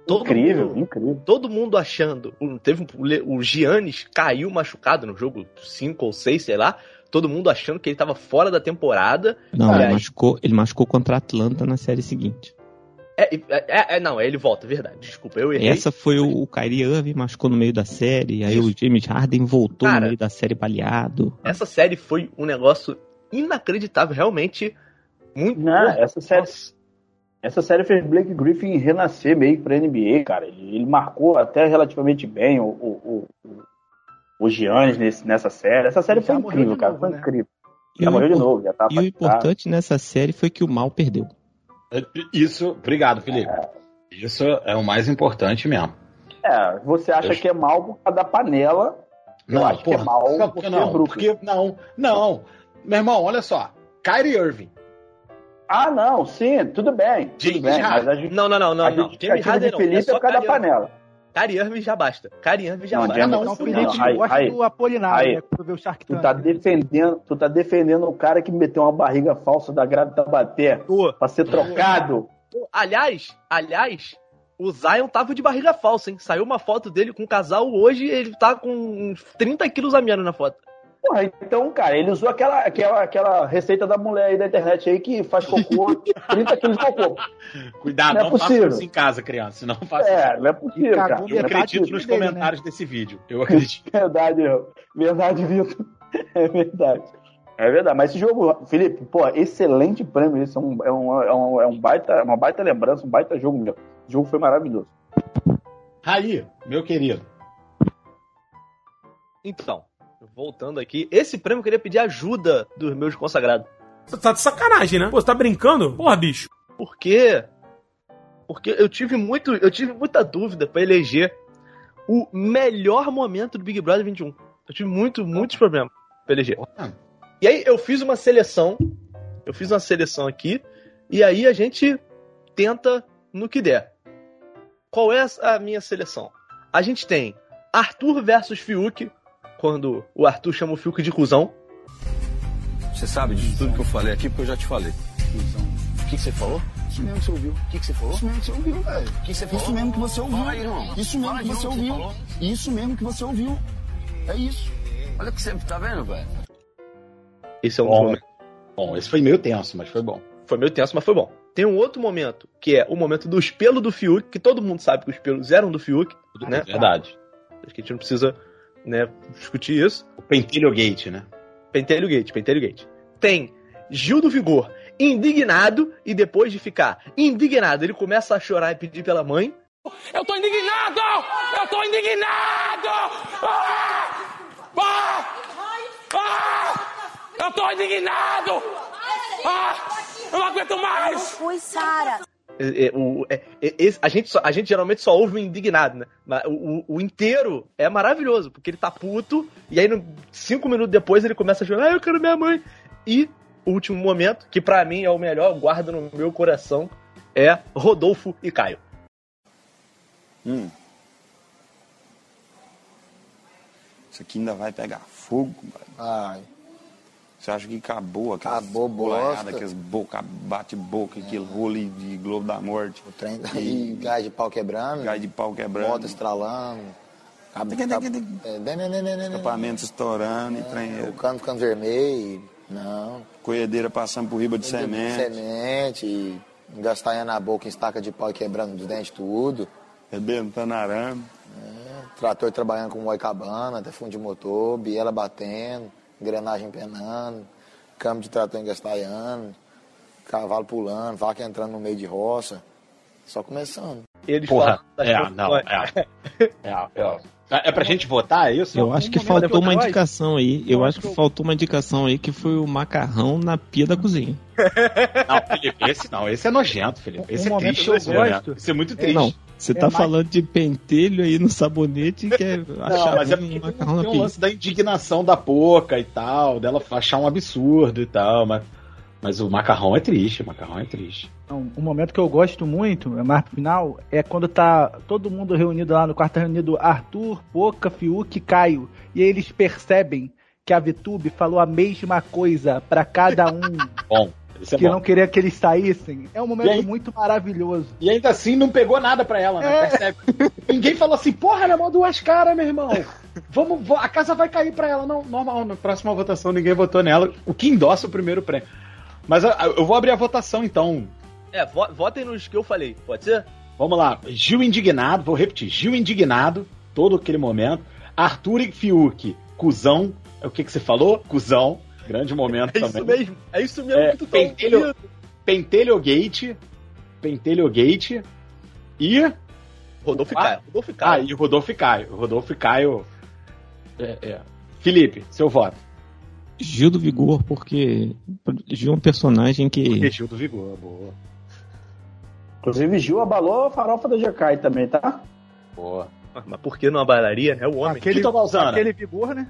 Todo incrível, mundo, incrível. todo mundo achando. o- Teve um- o Giannis caiu machucado no jogo 5 ou 6, sei lá. todo mundo achando que ele tava fora da temporada. Não, ele aí- machucou, ele machucou contra a Atlanta na série seguinte. É, é, é, é, não, ele volta, verdade. Desculpa, eu errei. Essa foi o, o Kyrie Irving machucou no meio da série, aí o James Harden voltou Cara. no meio da série baleado. Essa série foi um negócio inacreditável, realmente muito. Não, essa série, nossa. Essa série fez Blake Griffin renascer meio pra NBA, cara. Ele, ele marcou até relativamente bem o, o, o, o- Giannis nesse, nessa série. Essa série Já foi incrível, cara. novo, foi né? incrível. E Já o morreu de novo, já tá E o importante nessa série foi que o mal perdeu. Isso, obrigado, Felipe. Isso é o mais importante mesmo. É, você acha Eu- que é mal por causa da panela. Eu Não, acho que é porra, mal não, porque não, é porque não, não. Meu irmão, olha só. Kyrie Irving. Ah, não, sim, tudo bem. Tudo James bem, mas a, Não, não, não, não, a não. James Harden de não. Felipe é é por causa da panela. Irving já basta. Irving já Não, basta. Então, não, o Felipe aí- gosta aí- do Apolinário, aí- né? Quando vê o Shark Tu Tank. tá defendendo, tu tá defendendo o cara que meteu uma barriga falsa da grávida Tabaté Tô. pra ser trocado. Aliás, aliás, o Zion tava de barriga falsa, hein? Saiu uma foto dele com o casal hoje, ele tá com uns 30 quilos a menos na foto. Porra, então, cara, ele usou aquela, aquela, aquela receita da mulher aí da internet aí que faz cocô, 30 quilos de cocô. Cuidado, Não é não, faça possível. isso em casa, criança. Não faça É, isso. não é possível, cara. Eu acredito nos dele, comentários desse vídeo. Eu acredito. Verdade, verdade, Vitor. É verdade. É verdade, mas esse jogo, Felipe, pô, excelente prêmio. Esse é um, é um, é um, é um baita, uma baita lembrança, um baita jogo meu. O jogo foi maravilhoso. Raí, meu querido. Então, voltando aqui, esse prêmio eu queria pedir ajuda dos meus consagrados. Você tá de sacanagem, né? Pô, você tá brincando? Porra, bicho. Por quê? Porque eu tive muito, eu tive muita dúvida pra eleger o melhor momento do Big Brother 21. Eu tive muito, muitos problemas pra eleger. E aí eu fiz uma seleção, eu fiz uma seleção aqui, e aí a gente tenta no que der. Qual é a minha seleção? A gente tem Arthur versus Fiuk, quando o Arthur chama o Fiuk de cuzão. Você sabe disso tudo que eu falei aqui, porque eu já te falei. O que, que você falou? Isso mesmo que você ouviu. O que, que você falou? Isso mesmo que você ouviu, velho. O que você falou? Isso mesmo que você ouviu. Fala aí, irmão. Isso mesmo Fala que de você ouviu. falou. Isso mesmo que você ouviu. É isso. Olha o que você tá vendo, velho? Esse é um Bom. dos momentos. Bom, esse foi meio tenso, mas foi bom. Foi meio tenso, mas foi bom. Tem um outro momento, que é o momento dos pelos do Fiuk, que todo mundo sabe que os pelos eram do Fiuk, né? Verdade. Acho que a gente não precisa né, discutir isso. O Pentelho Gate, né? Pentelho Gate, Pentelho Gate. Tem Gil do Vigor indignado e depois de ficar indignado, ele começa a chorar e pedir pela mãe. Eu tô indignado! Eu tô indignado! Ah! Ah! Ah! Eu tô indignado! Ah! Eu não aguento mais! Fui, Sara. É, é, o- é, é, a, gente só- a gente geralmente só ouve o indignado, né? Mas o, o- inteiro é maravilhoso, porque ele tá puto, e aí no- cinco minutos depois ele começa a chorar, ah, eu quero minha mãe. E o último momento, que pra mim é o melhor, guarda no meu coração, é Rodolfo e Caio. Hum. Isso aqui ainda vai pegar fogo, compadre. Ai, Você acha que acabou aquela Acabou bosta. aqueles boca, bate-boca, aquele rolo de Globo da Morte. o trem tá aí, gás de pau quebrando. Gás de pau quebrando. Moto estralando. É, Escapamento estourando e né. trem. O cano ficando vermelho. Não. Colhedeira passando por riba de semente. Semente. e Engastanhando na boca em estaca de pau e quebrando os dentes tudo. Rebentando arame. Trator trabalhando com moicabana, até fundo de motor, biela batendo, engrenagem penando, câmbio de trator engastalhando, cavalo pulando, vaca entrando no meio de roça. Só começando. Eles Porra, é, não, é. É, é. É pra gente votar, é isso? Eu acho que faltou uma indicação aí. Eu acho que faltou uma indicação aí que foi o macarrão na pia da cozinha. Não, Felipe, esse não, esse é nojento, Felipe. Esse Um é triste, eu esse momento. gosto- Isso é muito triste. Não, você tá mais- falando de pentelho aí no sabonete e quer achar Não, mas é um macarrão na tem um lance da indignação da Poca e tal, dela achar um absurdo e tal, mas, mas o macarrão é triste, o macarrão é triste. Então, um momento que eu gosto muito, é mais pro final, é quando tá todo mundo reunido lá no quarto reunido, Arthur, Poca, Fiuk e Caio. E aí eles percebem que a Vitube falou a mesma coisa pra cada um. Bom, Isso é que bom. não queria que eles saíssem. É um momento aí- muito maravilhoso. E ainda assim não pegou nada pra ela, né? É. Percebe? Ninguém falou assim, porra, ela é mó duas caras, meu irmão. Vamos, vo- a casa vai cair pra ela. Não, normal, na próxima votação ninguém votou nela, o que endossa o primeiro prêmio. Mas eu, eu vou abrir a votação então. É, vo- votem nos que eu falei, pode ser? Vamos lá. Gil indignado, vou repetir. Gil indignado, todo aquele momento. Arthur e Fiuk, cuzão. É o que, que você falou? Cuzão. Grande momento É também. isso mesmo, é isso mesmo É, que tu tá pentelho, ouvindo. pentelho Gate. Pentelho Gate. E. Rodolfo e Ah, Caio. Rodolfo e Ah, Caio. e o Rodolfo e Caio. Rodolfo e Caio. É, é. Felipe, seu voto. Gil do Vigor, porque Gil é um personagem que. Gil do Vigor, boa. Inclusive, Gil abalou a farofa da GK também, tá? Boa. Mas por que não abalaria, né? O homem. Aquele, Vitor Balzana. aquele vigor, né?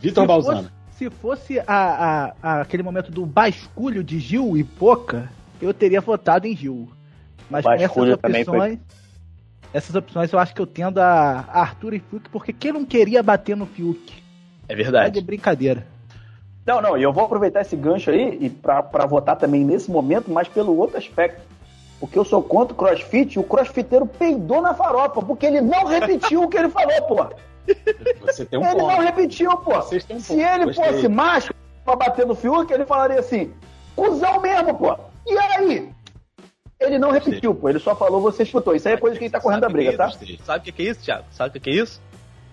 Vitor Balzana. Se fosse a, a- a- aquele momento do basculho de Gil e Poca, eu teria votado em Gil. Mas com essas opções, essas opções eu acho que eu tendo a Arthur e Fiuk, porque quem não queria bater no Fiuk? É Tá de verdade. brincadeira. Não, não, e eu vou aproveitar esse gancho aí e pra votar também nesse momento, mas pelo outro aspecto. Porque eu sou contra o crossfit e o crossfiteiro peidou na farofa, porque ele não repetiu o que ele falou, pô. Você tem um ele não ponto. repetiu, pô. Um Se ponto. ele Gostei. fosse macho pra bater no Fiuk, ele falaria assim, cuzão mesmo, pô. E aí? Ele não repetiu, pô. Ele só falou, você escutou. Isso aí é coisa que a gente tá correndo da que briga, é tá? Sabe o que é isso, Thiago? Sabe o que é isso?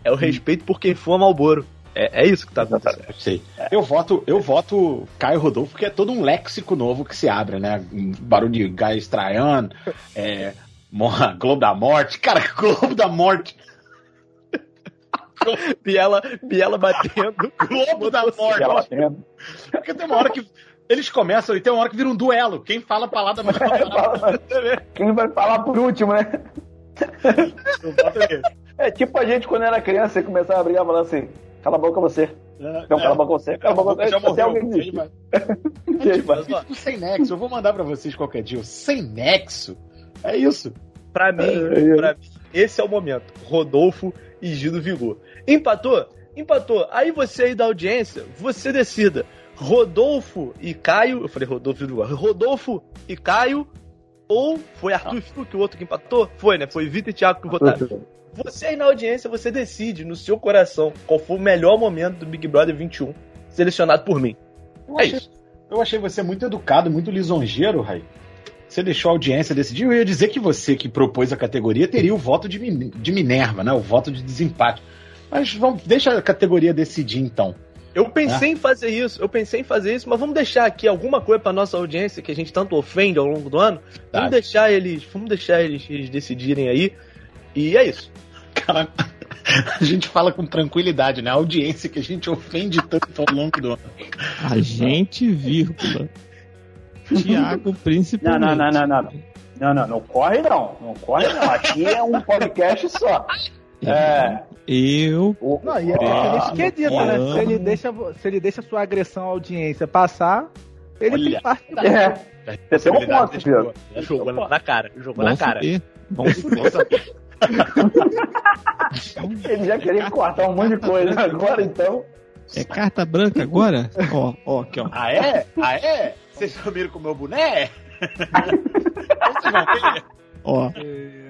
É o respeito por quem fuma Malboro. É, é isso que tá acontecendo. Sei. Eu voto, eu voto Caio Rodolfo, porque é todo um léxico novo que se abre, né? Um barulho de gás estraiando, é, morra, Globo da Morte. Cara, Globo da Morte. Biela, Biela batendo. Globo da Morte. Ela batendo. Porque tem uma hora que eles começam e tem uma hora que vira um duelo. Quem fala a palavra mais Quem vai falar por último, né? É tipo a gente quando era criança e começava a brigar falando assim, cala a boca você. Não, cala a boca você. Cala a boca você. Já Até morreu. alguém aí, vai. Tipo, sem nexo. Eu vou mandar pra vocês qualquer dia. o Sem nexo. É isso. Pra mim, É, é. pra mim, esse é o momento. Rodolfo e Gil do Vigor. Empatou? Empatou. Aí você aí da audiência, você decida. Rodolfo e Caio. Eu falei Rodolfo e Vigor. Rodolfo e Caio. Ou foi Arthur e Fiuk, o outro que empatou? Foi, né? Foi Vitor e Thiago que votaram. Você aí na audiência, você decide no seu coração qual foi o melhor momento do Big Brother 21, selecionado por mim. Eu É achei, isso. eu achei você muito educado, muito lisonjeiro, Rai. Você deixou a audiência decidir. Eu ia dizer que você que propôs a categoria teria o voto de, Min- de Minerva, né? O voto de desempate. Mas vamos, deixa a categoria decidir então. Eu pensei em fazer isso, eu pensei em fazer isso, mas vamos deixar aqui alguma coisa pra nossa audiência que a gente tanto ofende ao longo do ano. Tá. Vamos deixar eles, vamos deixar eles, eles decidirem aí. E é isso. Cara, a gente fala com tranquilidade, né? A audiência que a gente ofende tanto ao longo do ano. A gente, vírgula. Tiago, Não, principalmente. não, não, não, não. Não, não, não corre não. Não corre não. Aqui é um podcast só. É. Eu. Não, e é Ah, independente que edita, né? Se ele, deixa, se ele deixa a sua agressão à audiência passar, ele Olha. tem parte da É. Você tem um ponto, Pedro. Jogou na, cara, jogou na cara. saber. Ele já queria cortar um monte de coisa. Agora então. É carta branca agora? Ó, ó, aqui, ó. Ah, é? Ah, é? Vocês dormiram com o meu boné? Ó,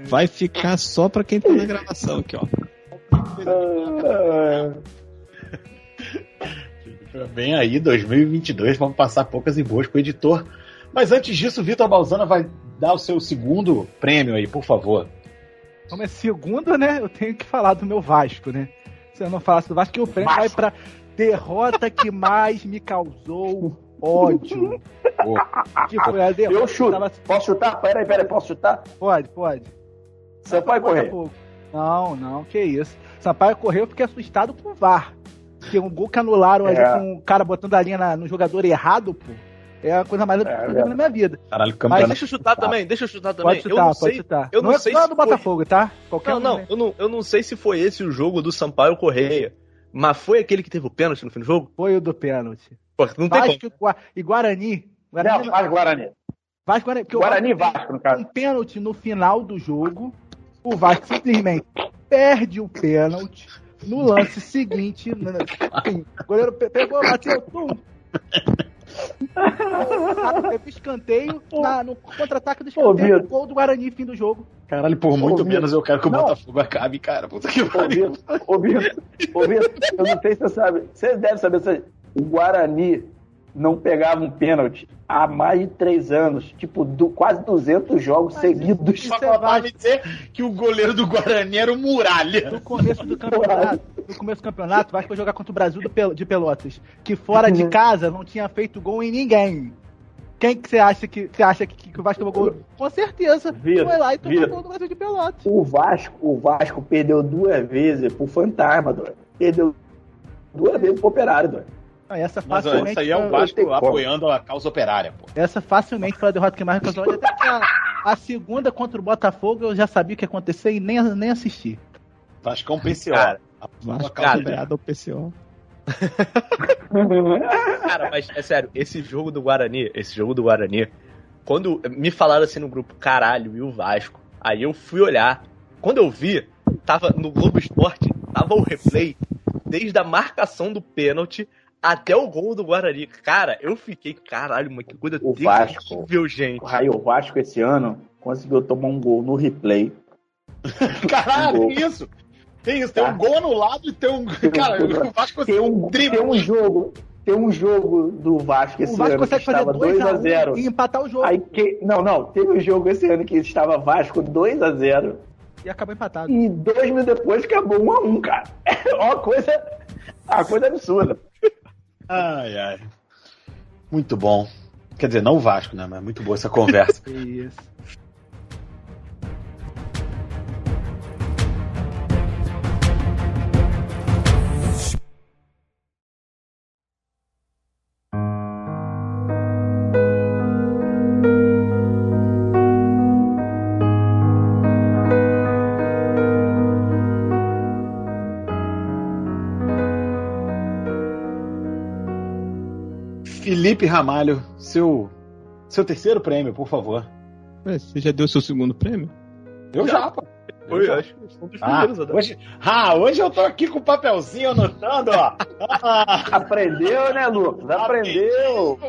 vai ficar só pra quem tá na gravação aqui, ó. Vem aí, 2022, vamos passar poucas e boas com o editor. Mas antes disso, o Vitor Balzana vai dar o seu segundo prêmio aí, por favor. Como é segundo, né? Eu tenho que falar do meu Vasco, né? Se eu não falasse do Vasco, que o prêmio vai pra derrota que mais me causou ódio. Que foi a derrota. Eu chuto. Tava- Posso chutar? Peraí, peraí, posso chutar? Pode, pode. Sampaio. Botafogo. Não, não, que isso. Sampaio correu, eu fiquei assustado com o VAR. Porque um gol que anularam ali É. com o cara botando a linha na- no jogador errado, pô. É a coisa mais É, absurda é. na minha vida. Caralho, Mas deixa eu chutar também, deixa eu chutar também. Pode eu chutar, não pode sei, chutar. Eu não, é sei só se do foi- Botafogo, tá? Qualquer Não, um, não, né? eu não, eu não sei se foi esse o jogo do Sampaio Correia. Mas foi aquele que teve o pênalti no fim do jogo? Foi o do pênalti. Não tem como. Vasco e Gua- e Guarani. Guarani Não, faz Guarani. Vasco, Guarani, Guarani e Vasco Vasco, no caso. um pênalti no final do jogo. O Vasco simplesmente perde o pênalti. No lance seguinte, assim, o goleiro pe- pegou, bateu, pum. Teve escanteio na- no contra-ataque do Ô, escanteio, Vitor. gol do Guarani, fim do jogo. Caralho, por muito Ô, menos eu quero que o Não. Botafogo acabe, cara. Puta que Ô, pariu. Ô, Vitor, ô, Vitor, eu não sei se você sabe. Você deve saber. se- O Guarani não pegava um pênalti há mais de três anos. Tipo, du- quase 200 jogos seguidos. Só Isso é faltava me dizer que o goleiro do Guarani era o Muralha. No começo do campeonato, no começo do campeonato, o Vasco foi jogar contra o Brasil do Pel- de Pelotas, que fora de casa não tinha feito gol em ninguém. Quem que você acha que você acha que, que o Vasco tomou gol? Com certeza. Vitor, foi lá e tomou gol do Brasil de Pelotas. O Vasco, o Vasco perdeu duas vezes pro Fantasma, doido. Perdeu duas vezes pro Operário, doido. Ah, essa Mas ó, facilmente isso aí é o Vasco apoiando a causa operária, pô. Essa facilmente foi a derrota que mais me causou. Até que a, a segunda contra o Botafogo eu já sabia o que ia acontecer e nem, nem assisti. Vascão PCO. Cara, Vasco Cara. aliado ao PCO. Cara, mas é sério, esse jogo do Guarani, esse jogo do Guarani, quando me falaram assim no grupo, caralho, e o Vasco? Aí eu fui olhar. Quando eu vi, tava no Globo Esporte, tava o replay, desde a marcação do pênalti até o gol do Guarani. Cara, eu fiquei, caralho, mas que coisa O Vasco. gente. O Vasco esse ano conseguiu tomar um gol no replay. Caralho, Gol. tem isso. Tem isso, tem um gol anulado e tem um. Cara, o Vasco Tem um, tem um jogo, tem um jogo do Vasco esse o Vasco ano que consegue fazer estava 2 a 2x0. 1 e empatar o jogo. Aí que, não, não, teve um jogo esse ano que estava Vasco 2x0 E acabou empatado. e dois minutos depois acabou 1x1, cara. É uma coisa, uma coisa absurda. Ai, ai. Muito bom. Quer dizer, não o Vasco, né? Mas muito boa essa conversa. Isso. Felipe Ramalho, seu, seu terceiro prêmio, por favor. Ué, Você já deu seu segundo prêmio? Eu já, pô. Eu acho que foi dos Ah, hoje, ah, hoje eu tô aqui com o papelzinho anotando, ó. Ah, Aprendeu, né, Lucas? Aprendeu.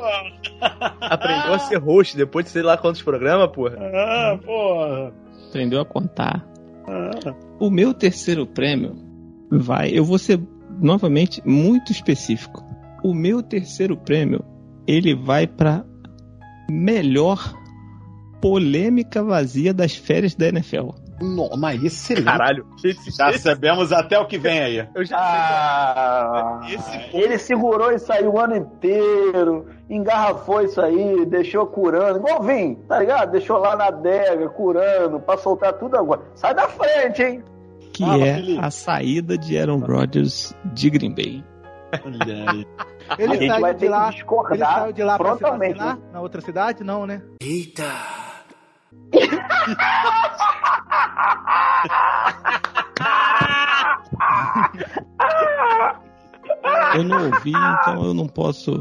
Aprendeu a ser host depois de sei lá quantos programas, porra. ah, porra. Aprendeu a contar. Ah. O meu terceiro prêmio vai. Eu vou ser novamente muito específico. O meu terceiro prêmio ele vai para melhor polêmica vazia das férias da NFL. No, mas excelente. Caralho, esse, Já esse- sabemos até o que vem aí. eu já Ah, Esse ele segurou isso aí o ano inteiro, engarrafou isso aí, deixou curando, igual o Vim, tá ligado? Deixou lá na adega, curando, pra soltar tudo agora. Sai da frente, hein? Que Fala, é Felipe. a saída de Aaron Rodgers de Green Bay. Olha aí. a Ele gente vai saiu ter de lá, que discordar ele saiu de lá pra se vacinar né? na outra cidade? Não, né? Eu não ouvi, então eu não posso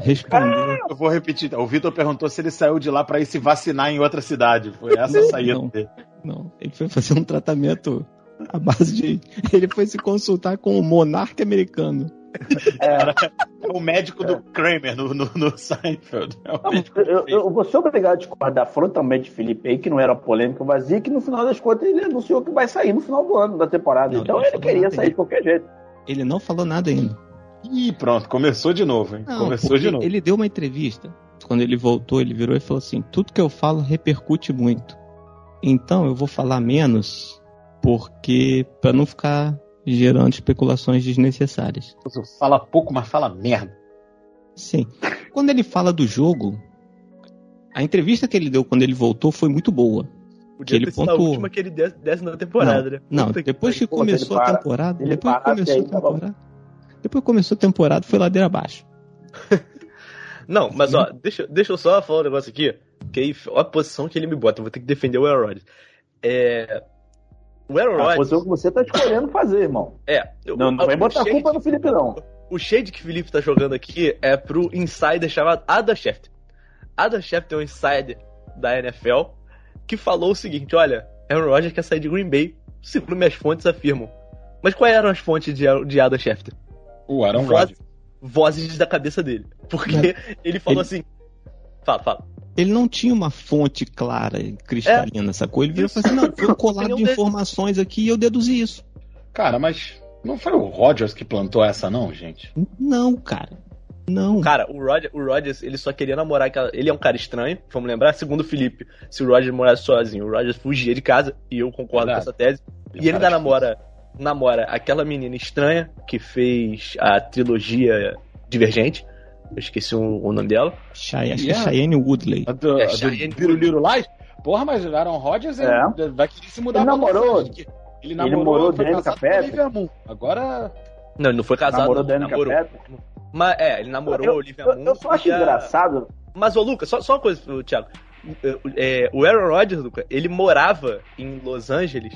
responder. Eu vou repetir. O Vitor perguntou se ele saiu de lá pra ir se vacinar em outra cidade. Foi essa a saída não. dele. Não, ele foi fazer um tratamento à base de. Ele foi se consultar com o monarca americano. É o médico do Kramer no, no, no Seinfeld. É o Não, eu, eu vou ser obrigado a discordar frontalmente de Felipe aí, que não era polêmica vazia, que no final das contas ele anunciou que vai sair no final do ano da temporada. Não, então ele falou queria sair ainda. de qualquer jeito. Ele não falou nada ainda. Ih, pronto, começou de novo, hein? Não, começou de novo. Ele deu uma entrevista. Quando ele voltou, ele virou e falou assim: tudo que eu falo repercute muito. Então eu vou falar menos, porque para não ficar gerando especulações desnecessárias. Fala pouco, mas fala merda. Sim. Quando ele fala do jogo, a entrevista que ele deu quando ele voltou foi muito boa. Podia ele ter sido a pontuou. última que ele desse, desse na temporada, né? Não, Puta depois que começou a ele temporada, ele depois que começou a tá temporada, depois que começou a temporada foi ladeira abaixo. Não, mas ó, deixa, deixa eu só falar um negócio aqui. Que aí, olha a posição que ele me bota. Eu vou ter que defender o Aaron Rodgers. É. O Aaron A Rodgers. posição que você tá escolhendo fazer, irmão. É. eu- Não, não vai o botar a shade- culpa no Felipe, não. O shade que o Felipe tá jogando aqui é pro insider chamado Adam Schefter. Adam Schefter é um insider da NFL que falou o seguinte: olha, Aaron Rodgers quer sair de Green Bay, segundo minhas fontes afirmam. Mas quais eram as fontes de, de Adam Schefter? O Aaron Rodgers. Vozes da cabeça dele. Porque ele falou Ele- assim. Fala, fala. Ele não tinha uma fonte clara e cristalina, sacou? Ele virou e falou assim: não, foi um colado de informações aqui e eu deduzi isso. Cara, mas não foi o Rogers que plantou essa, não, gente? Não, cara. Não. Cara, o, Roger, o Rogers, ele só queria namorar aquela. Ele é um cara estranho, vamos lembrar, segundo o Felipe, se o Rogers morasse sozinho, o Rogers fugia de casa, e eu concordo Verdade. com essa tese. Ele E ele é ainda namora, namora aquela menina estranha que fez a trilogia Divergente. Eu esqueci o, o nome dela. Chey- acho que é Yeah. Cheyenne Woodley. A do, É, a do Cheyenne Biruliro Light? Porra, mas o Aaron Rodgers É. ele vai querer se mudar Ele pra namorou- Angeles. Ele namorou, namorou foi Danica. Agora, Não, ele não foi casado. Namorou Danica namorou. Mas, é, ele namorou eu, Olivia eu, Munn. eu só acho a- engraçado. Mas, ô Lucas, só, só uma coisa, Thiago. É, o Aaron Rodgers, Lucas, ele morava em Los Angeles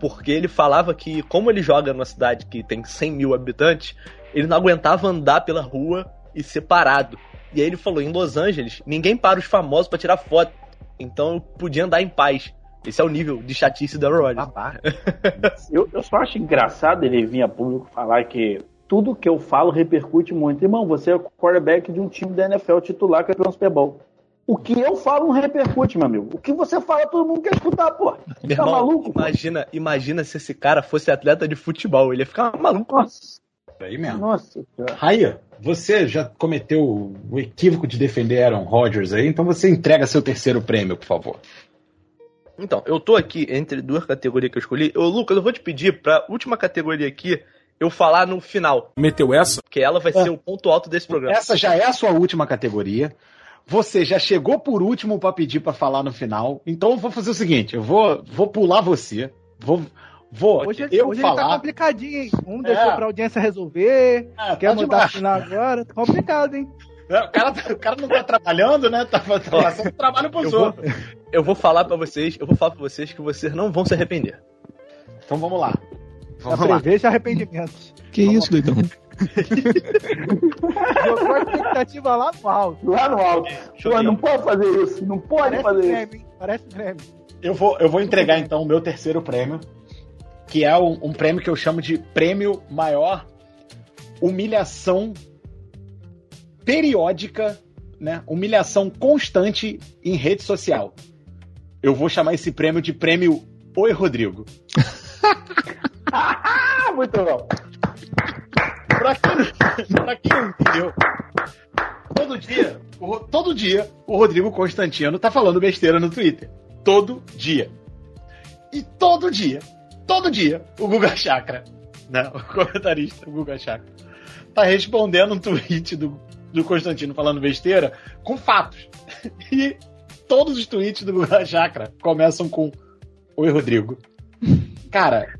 porque ele falava que, como ele joga numa cidade que tem 100 mil habitantes, ele não aguentava andar pela rua e ser parado. E aí ele falou: em Los Angeles, ninguém para os famosos pra tirar foto. Então eu podia andar em paz. Esse é o nível de chatice Aaron Rodgers. Eu, eu só acho engraçado ele vir a público falar que tudo que eu falo repercute muito. Irmão, você é o quarterback de um time da NFL titular campeão Super Bowl. O que eu falo não repercute, meu amigo. O que você fala, todo mundo quer escutar, pô. Meu Tá irmão, maluco? pô? Imagina, imagina se esse cara fosse atleta de futebol. Ele ia ficar maluco. Nossa, aí mesmo. nossa. cara. Raia, você já cometeu o equívoco de defender Aaron Rodgers aí, então você entrega seu terceiro prêmio, por favor. Então, eu tô aqui entre duas categorias que eu escolhi. Ô, Lucas, eu vou te pedir pra última categoria aqui eu falar no final. Meteu essa? Que ela vai ser o ponto alto desse programa. Essa já é a sua última categoria. Você já chegou por último pra pedir pra falar no final. Então eu vou fazer o seguinte: eu vou, vou pular você. Vou, vou Hoje, eu hoje ele tá falar. complicadinho, hein? Um É. deixou pra audiência resolver, Ah, quer tá mudar demais. final agora. Tá complicado, hein? É, O cara, o cara não tá trabalhando, né? Tá, tá passando trabalho pros Eu vou, eu vou falar pra vocês, eu vou falar pra vocês que vocês não vão se arrepender. Então vamos lá. Vamos lá. preveja arrependimentos. Que isso, doidão? Jogou a expectativa lá no alto. Lá no alto. Pô, não pode fazer isso. Não pode Parece fazer isso. Grêmio, hein? Parece Grêmio. Eu vou, eu vou entregar então o meu terceiro prêmio, que é um, um prêmio que eu chamo de prêmio maior humilhação periódica, né? Humilhação constante em rede social. Eu vou chamar esse prêmio de prêmio Oi Rodrigo. Ah, muito bom. Pra quem, pra quem não entendeu, todo dia, o todo dia, o Rodrigo Constantino tá falando besteira no Twitter. Todo dia. E todo dia, todo dia, o Guga Chakra, né, o comentarista, o Guga Chakra, tá respondendo um tweet do, do Constantino falando besteira com fatos. E todos os tweets do Guga Chakra começam com Oi, Rodrigo. Cara,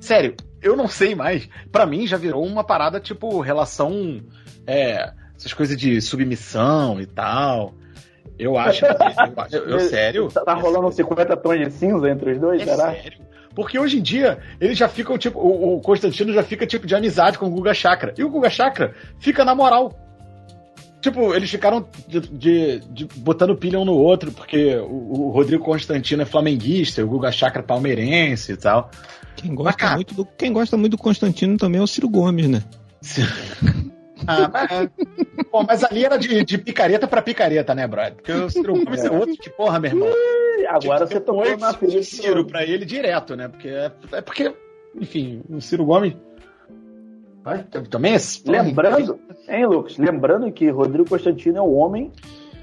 sério, eu não sei mais. Pra mim já virou uma parada tipo relação. É, essas coisas de submissão e tal. Eu acho. eu, acho- eu- eu- sério. Tá, tá rolando 50 tons de cinza entre os dois, É será? sério. Porque hoje em dia, eles já ficam, tipo, o, o Constantino já fica, tipo, de amizade com o Guga Chakra. E o Guga Chakra fica na moral. Tipo, eles ficaram de, de- de- botando pilha um no outro, porque o, o Rodrigo Constantino é flamenguista, o Guga Chakra é palmeirense e tal. Quem gosta, muito do, quem gosta muito do Constantino também é o Ciro Gomes, né? Ah, mas, pô, mas ali era de, de picareta pra picareta, né, brother? Porque o Ciro Gomes é outro que, porra, meu irmão. Agora você tocou na ferida. Ciro pra ele direto, né? Porque é, é porque, enfim, o Ciro Gomes. Também é. Lembrando, hein, Lucas? Lembrando que Rodrigo Constantino é o homem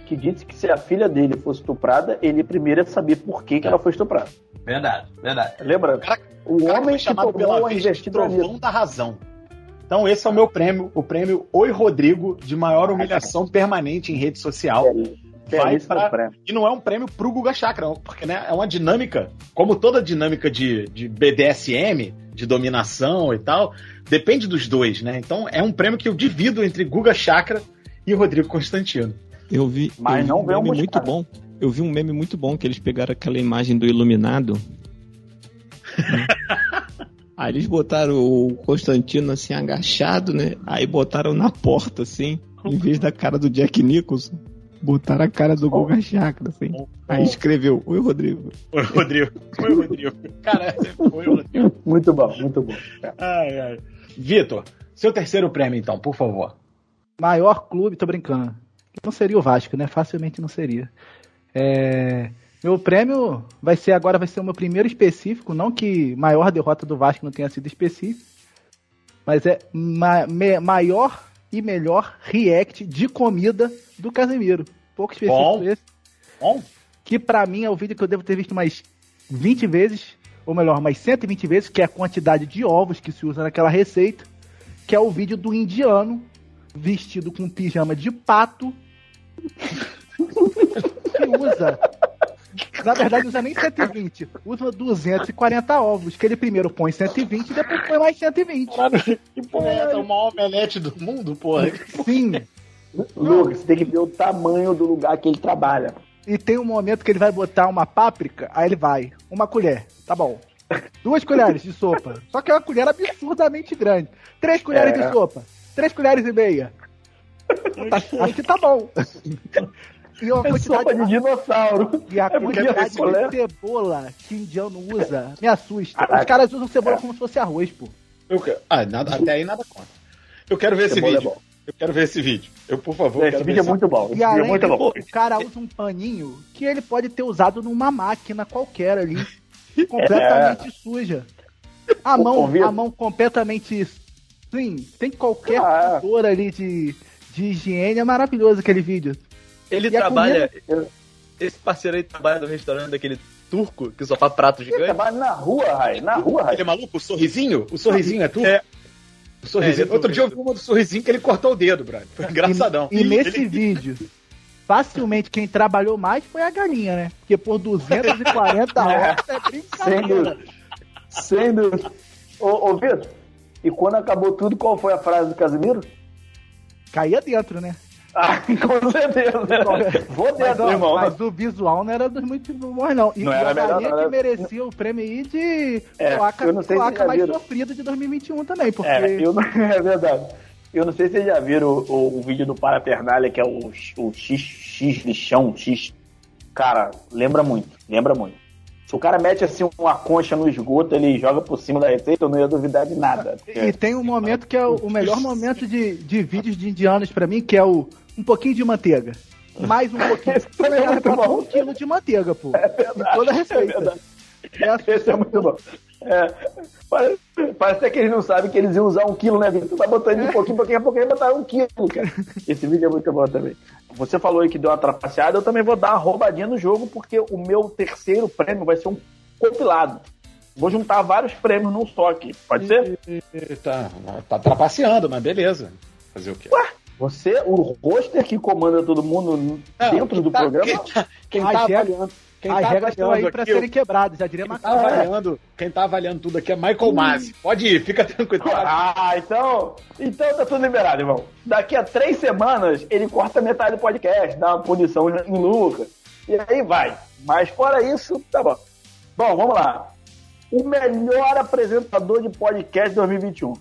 que disse que se a filha dele fosse estuprada, ele primeiro ia saber por que, que ela foi estuprada. Verdade, verdade. Lembrando, o, cara homem foi que chamado pela tomou a de investida trovão da razão. Então esse é o meu prêmio, o prêmio Oi Rodrigo, de maior humilhação permanente em rede social. Vai belíssimo pra... prêmio. E não é um prêmio pro Guga Chakra, porque né, é uma dinâmica, como toda dinâmica de, de BDSM, de dominação e tal, depende dos dois, né? Então é um prêmio que eu divido entre Guga Chakra e Rodrigo Constantino. Eu vi, Mas eu vi não um um meme muito moscado. bom. Eu vi um meme muito bom que eles pegaram aquela imagem do iluminado. Aí eles botaram o Constantino assim agachado, né? Aí botaram na porta assim, em vez da cara do Jack Nicholson, botaram a cara do Guga Chakra assim. Aí escreveu: Oi, Rodrigo. Oi, Rodrigo. Oi, Rodrigo. Cara, foi o Rodrigo. Muito bom, muito bom. Ai, ai. Vitor, seu terceiro prêmio, então, por favor. maior clube, tô brincando. Não seria o Vasco, né? Facilmente não seria. É, meu prêmio vai ser agora, vai ser o meu primeiro específico, não que maior derrota do Vasco não tenha sido específico, mas é ma me- maior e melhor react de comida do Casemiro. Pouco específico Bom. esse. Bom. Que pra mim é o vídeo que eu devo ter visto mais 20 vezes, ou melhor, mais 120 vezes, que é a quantidade de ovos que se usa naquela receita, que é o vídeo do indiano vestido com pijama de pato que usa. Na verdade, usa nem 120, usa 240 ovos, que ele primeiro põe 120 e depois põe mais 120. Que porra é essa? O maior omelete do mundo, porra. Sim. Lucas, você tem que ver o tamanho do lugar que ele trabalha. E tem um momento que ele vai botar uma páprica, aí ele vai, uma colher, tá bom. Duas colheres de sopa. Só que é uma colher absurdamente grande. Três colheres É. de sopa. Três colheres e meia. Tá- acho que tá bom. E uma É quantidade sopa de dinossauro. E a É porque quantidade esse colher- de cebola que indiano usa me assusta. Caraca. Os caras usam cebola como se fosse arroz, pô. Eu ah, nada, até aí nada conta. Eu quero ver esse Cebola é vídeo. eu quero ver esse vídeo. Eu, por favor, Esse quero vídeo é muito bom. E Esse vídeo é além muito bom. o cara usa um paninho que ele pode ter usado numa máquina qualquer ali, completamente suja. A mão, a mão completamente. Sim, tem qualquer Ah. fator ali de, de higiene. É maravilhoso aquele vídeo. Ele E trabalha. Esse parceiro aí trabalha no restaurante daquele turco que só faz prato Ele gigante. trabalha na rua, Rai. Na rua, Rai. Ele é maluco? O sorrisinho? O sorrisinho é tu? É. O sorrisinho. É, ele é Outro dia eu ele vi uma do sorrisinho que ele cortou o dedo, brother. Foi engraçadão. E, e nesse Ele- vídeo, facilmente quem trabalhou mais foi a galinha, né? Porque por 240 horas é Sem brincadeira. dúvida. Sem dúvida. Ô, ô Vitor, e quando acabou tudo, qual foi a frase do Casimiro? Caía dentro, né? Ah, com certeza. Vou Mas, dentro, ó, irmão. mas o visual não era dos muito bons, não. E Não era melhor, não que era- merecia o prêmio aí de É, placa, eu não sei se placa mais viram. sofrida de 2021 também, porque É, eu não- é verdade. Eu não sei se vocês já viram o, o- o vídeo do Parafernália, que é o, o X, X lixão, X. Cara, lembra muito, lembra muito. Se o cara mete assim uma concha no esgoto, ele joga por cima da receita, eu não ia duvidar de nada. E tem um momento que é o, o melhor momento de, de vídeos de indianos pra mim, que é o um pouquinho de manteiga. Mais um pouquinho. Esse também é muito bom. um quilo de manteiga, pô. É verdade, toda a é receita. verdade. É Esse é muito bom. É, parece, parece até que eles não sabem que eles iam usar um quilo, né, Vitor? Vai botando de pouquinho, pouquinho, pouquinho, botaram um quilo, cara. Esse vídeo é muito bom também. Você falou aí que deu uma trapaceada, eu também vou dar uma roubadinha no jogo, porque o meu terceiro prêmio vai ser um compilado. Vou juntar vários prêmios num só aqui. Pode ser? Tá, tá trapaceando, mas beleza. Fazer o quê? Você, o roster que comanda todo mundo Não, dentro do tá- programa. Quem tá, quem tá regras- avaliando, quem As tá regras estão aí aqui, serem quebradas, já diria quem tá, avaliando, quem tá avaliando tudo aqui é Michael Masi. Pode ir, fica tranquilo. Ah, então, então tá tudo liberado, irmão. Daqui a três semanas ele corta metade do podcast, dá uma punição em Lucas. E aí vai. Mas fora isso, tá bom. Bom, vamos lá. O melhor apresentador de podcast 2021.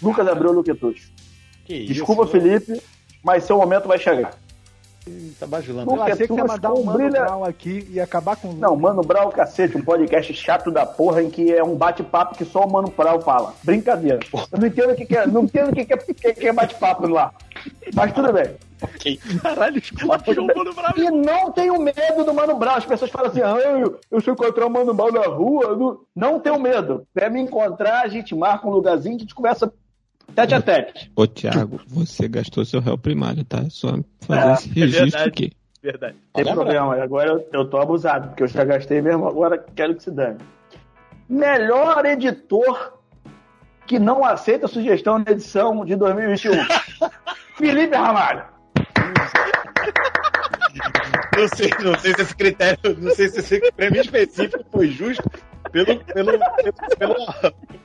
Lucas Abreu Luquetus. Que Desculpa, isso, Felipe, mas seu momento vai chegar. Tá bajulando. Eu achei que você ia mandar um Mano brilha- Brown aqui e acabar com o Não, Mano Brown, cacete, um podcast chato da porra em que é um bate-papo que só o Mano Brown fala. Brincadeira. Eu não entendo o que, que é, não entendo o que, que é, que, que é bate-papo lá. Mas tudo bem. Caralho, esculachou o Mano Brown. E não tenho medo do Mano Brown. As pessoas falam assim, ah, eu, eu se encontrar o Mano Brown na rua, não, não tenho medo. Quer me encontrar, a gente marca um lugarzinho a gente conversa tete a tete. Ô, Thiago, você gastou seu réu primário, tá? É Só fazer É, esse registro verdade. aqui. Verdade. Tem Olha, problema, agora eu, eu tô abusado, porque eu já gastei mesmo, agora quero que se dane. Melhor editor que não aceita sugestão de edição de 2021. Felipe Ramalho. Não sei, não sei se esse critério, não sei se esse prêmio específico foi justo pelo, pelo, pelo,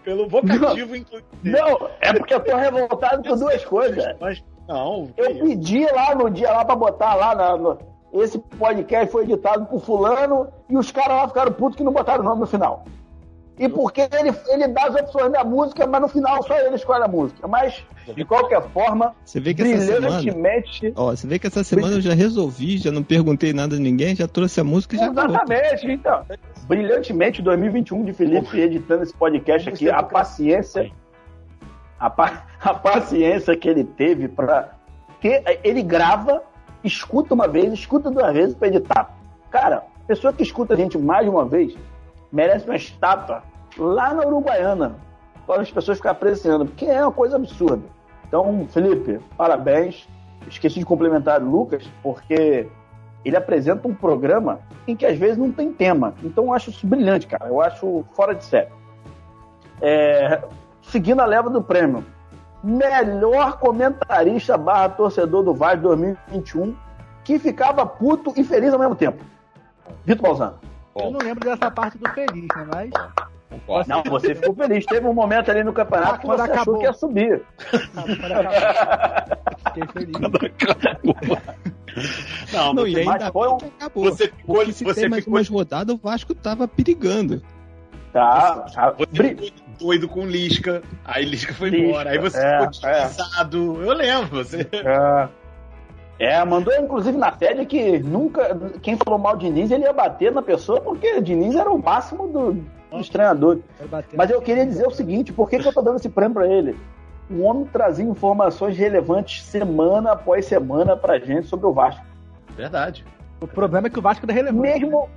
pelo, vocativo, inclusive. Não, é porque eu tô revoltado com duas coisas. Mas, não, Eu pedi lá no dia lá pra botar lá na, no- esse podcast foi editado por fulano e os caras lá ficaram putos que não botaram o nome no final. E porque ele, ele dá as opções da música, mas no final só ele escolhe a música. Mas, de qualquer forma, Você vê que essa semana. brilhantemente. Ó, você vê que essa semana eu já resolvi, já não perguntei nada a ninguém, já trouxe a música e já. Exatamente, então. Brilhantemente 2021 de Felipe editando esse podcast aqui, a paciência, a, pa- a paciência que ele teve pra ter. Ele grava, escuta uma vez, escuta duas vezes pra editar. Cara, pessoa que escuta a gente mais de uma vez merece uma estátua lá na Uruguaiana. Para as pessoas ficarem apreciando, porque é uma coisa absurda. Então, Felipe, parabéns. Esqueci de complementar o Lucas, porque ele apresenta um programa em que às vezes não tem tema. Então eu acho isso brilhante, cara. Eu acho fora de série. É, seguindo a leva do prêmio, melhor comentarista barra torcedor do Vasco 2021 que ficava puto e feliz ao mesmo tempo. Vitor Balzano. Eu não lembro dessa parte do feliz, né? Mas. Não, você ficou feliz. Teve um momento ali no campeonato Ah, que quando você achou acabou. que ia subir. Fiquei feliz. Não, Não, e mas ainda foi um- acabou. Você ficou- Porque se você tem mais ficou- umas rodadas, o Vasco tava perigando. Tá, tá. Você Bri- ficou doido com Lisca, aí Lisca foi Lisca, embora, aí você é, ficou descansado. Eu lembro, você. É. É, mandou inclusive na sede que nunca. Quem falou mal de Diniz, ele ia bater na pessoa, porque Diniz era o máximo do, dos treinadores. Mas eu queria dizer o seguinte: por que, que eu tô dando esse prêmio pra ele? O homem trazia informações relevantes semana após semana pra gente sobre o Vasco. Verdade. O problema é que o Vasco é relevante. Mesmo,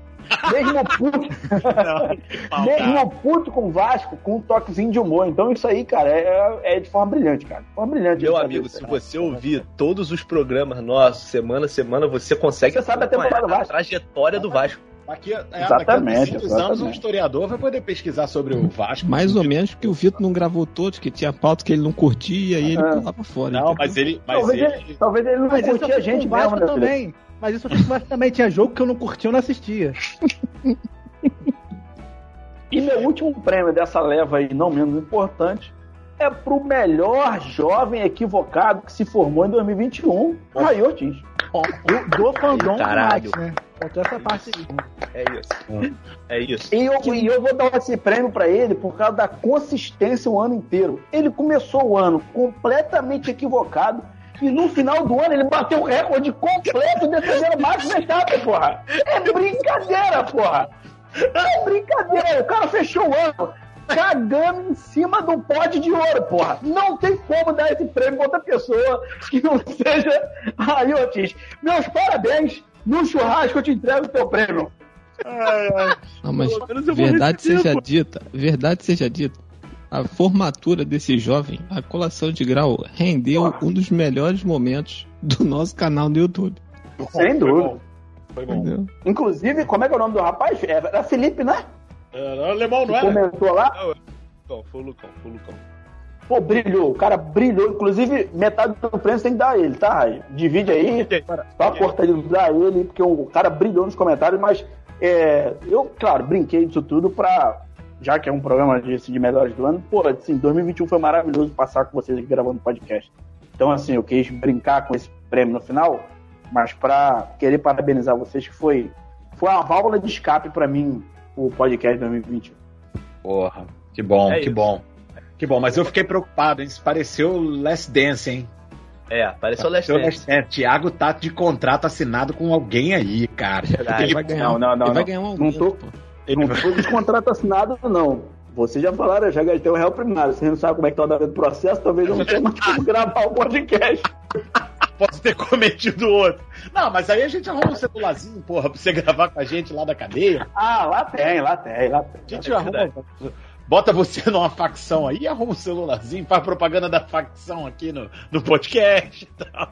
mesmo puto, mesmo puto com o Vasco, com um toquezinho de humor. Então isso aí, cara, é, é de forma brilhante, cara. De forma brilhante. Meu amigo, se você ouvir todos os programas nossos, semana a semana, você consegue Você sabe a temporada do Vasco. trajetória do Vasco. Daqui, a- é, Exatamente, daqui a 200 anos, um historiador vai poder pesquisar sobre o Vasco. Mais ou menos porque o Vitor não gravou todos, que tinha pauta que ele não curtia e ele É. pulava fora. Não, mas ele. Mas Talvez ele... ele, talvez ele não Mas curtia a fiz gente o Vasco mesmo, né, Felipe? Mas isso Vasco também. Tinha jogo que eu não curtia, eu não assistia. E meu último prêmio dessa leva aí, não menos importante, é pro melhor jovem equivocado que se formou em 2021, Raí Ortiz. Do, do fandom do Caralho. Max, né? Essa parte aí. É isso. É isso. E eu, e eu vou dar esse prêmio pra ele por causa da consistência o ano inteiro. Ele começou o ano completamente equivocado e no final do ano ele bateu o recorde completo defendendo o Max Verstappen, porra. É brincadeira, porra. É brincadeira. O cara fechou o ano cagando em cima do pote de ouro, porra. Não tem como dar esse prêmio pra outra pessoa que não seja Raí Ortiz. Meus parabéns. No churrasco eu te entrego o teu prêmio. Não, mas Pelo menos eu vou verdade seja dita, verdade seja dita, a formatura desse jovem, a colação de grau, rendeu um dos melhores momentos do nosso canal no YouTube. Sem dúvida. Foi bom. Entendeu? Inclusive, como é que é o nome do rapaz? Era Felipe, né? Era alemão, não era? comentou lá. Não, Lucão, foi o Lucão, foi o Lucão. Pô, brilhou. O cara brilhou. Inclusive, metade do prêmio você tem que dar a ele, tá? Divide aí. Só corta ele, dá ele, porque o cara brilhou nos comentários, mas é, eu, claro, brinquei disso tudo pra. Já que é um programa de, de melhores do ano, pô, assim, 2021 foi maravilhoso passar com vocês aqui gravando podcast. Então, assim, eu quis brincar com esse prêmio no final, mas pra querer parabenizar vocês, que foi, foi uma válvula de escape pra mim, o podcast 2021. Porra, que bom, É que isso. bom. Que bom, mas eu fiquei preocupado, hein? Isso pareceu Last Dance, hein? É, Last Pareceu Dance. Last Dance. Thiago tá de contrato assinado com alguém aí, cara. Verdade. Ele vai ganhar, Não, não, não, ele vai não. ganhar um Não tô- pô. Não foi de contrato assinado, não. Vocês já falaram, eu já gastei o réu primário. Vocês não sabem como é que tá o andamento do processo, talvez eu não tenha mais como gravar o podcast. Posso ter cometido outro. Não, mas aí a gente arruma um celularzinho, porra, pra você gravar com a gente lá da cadeia. Ah, lá tem, lá tem, lá tem. A gente É arruma. Bota você numa facção aí, arruma um celularzinho, faz propaganda da facção aqui no, no podcast e tal.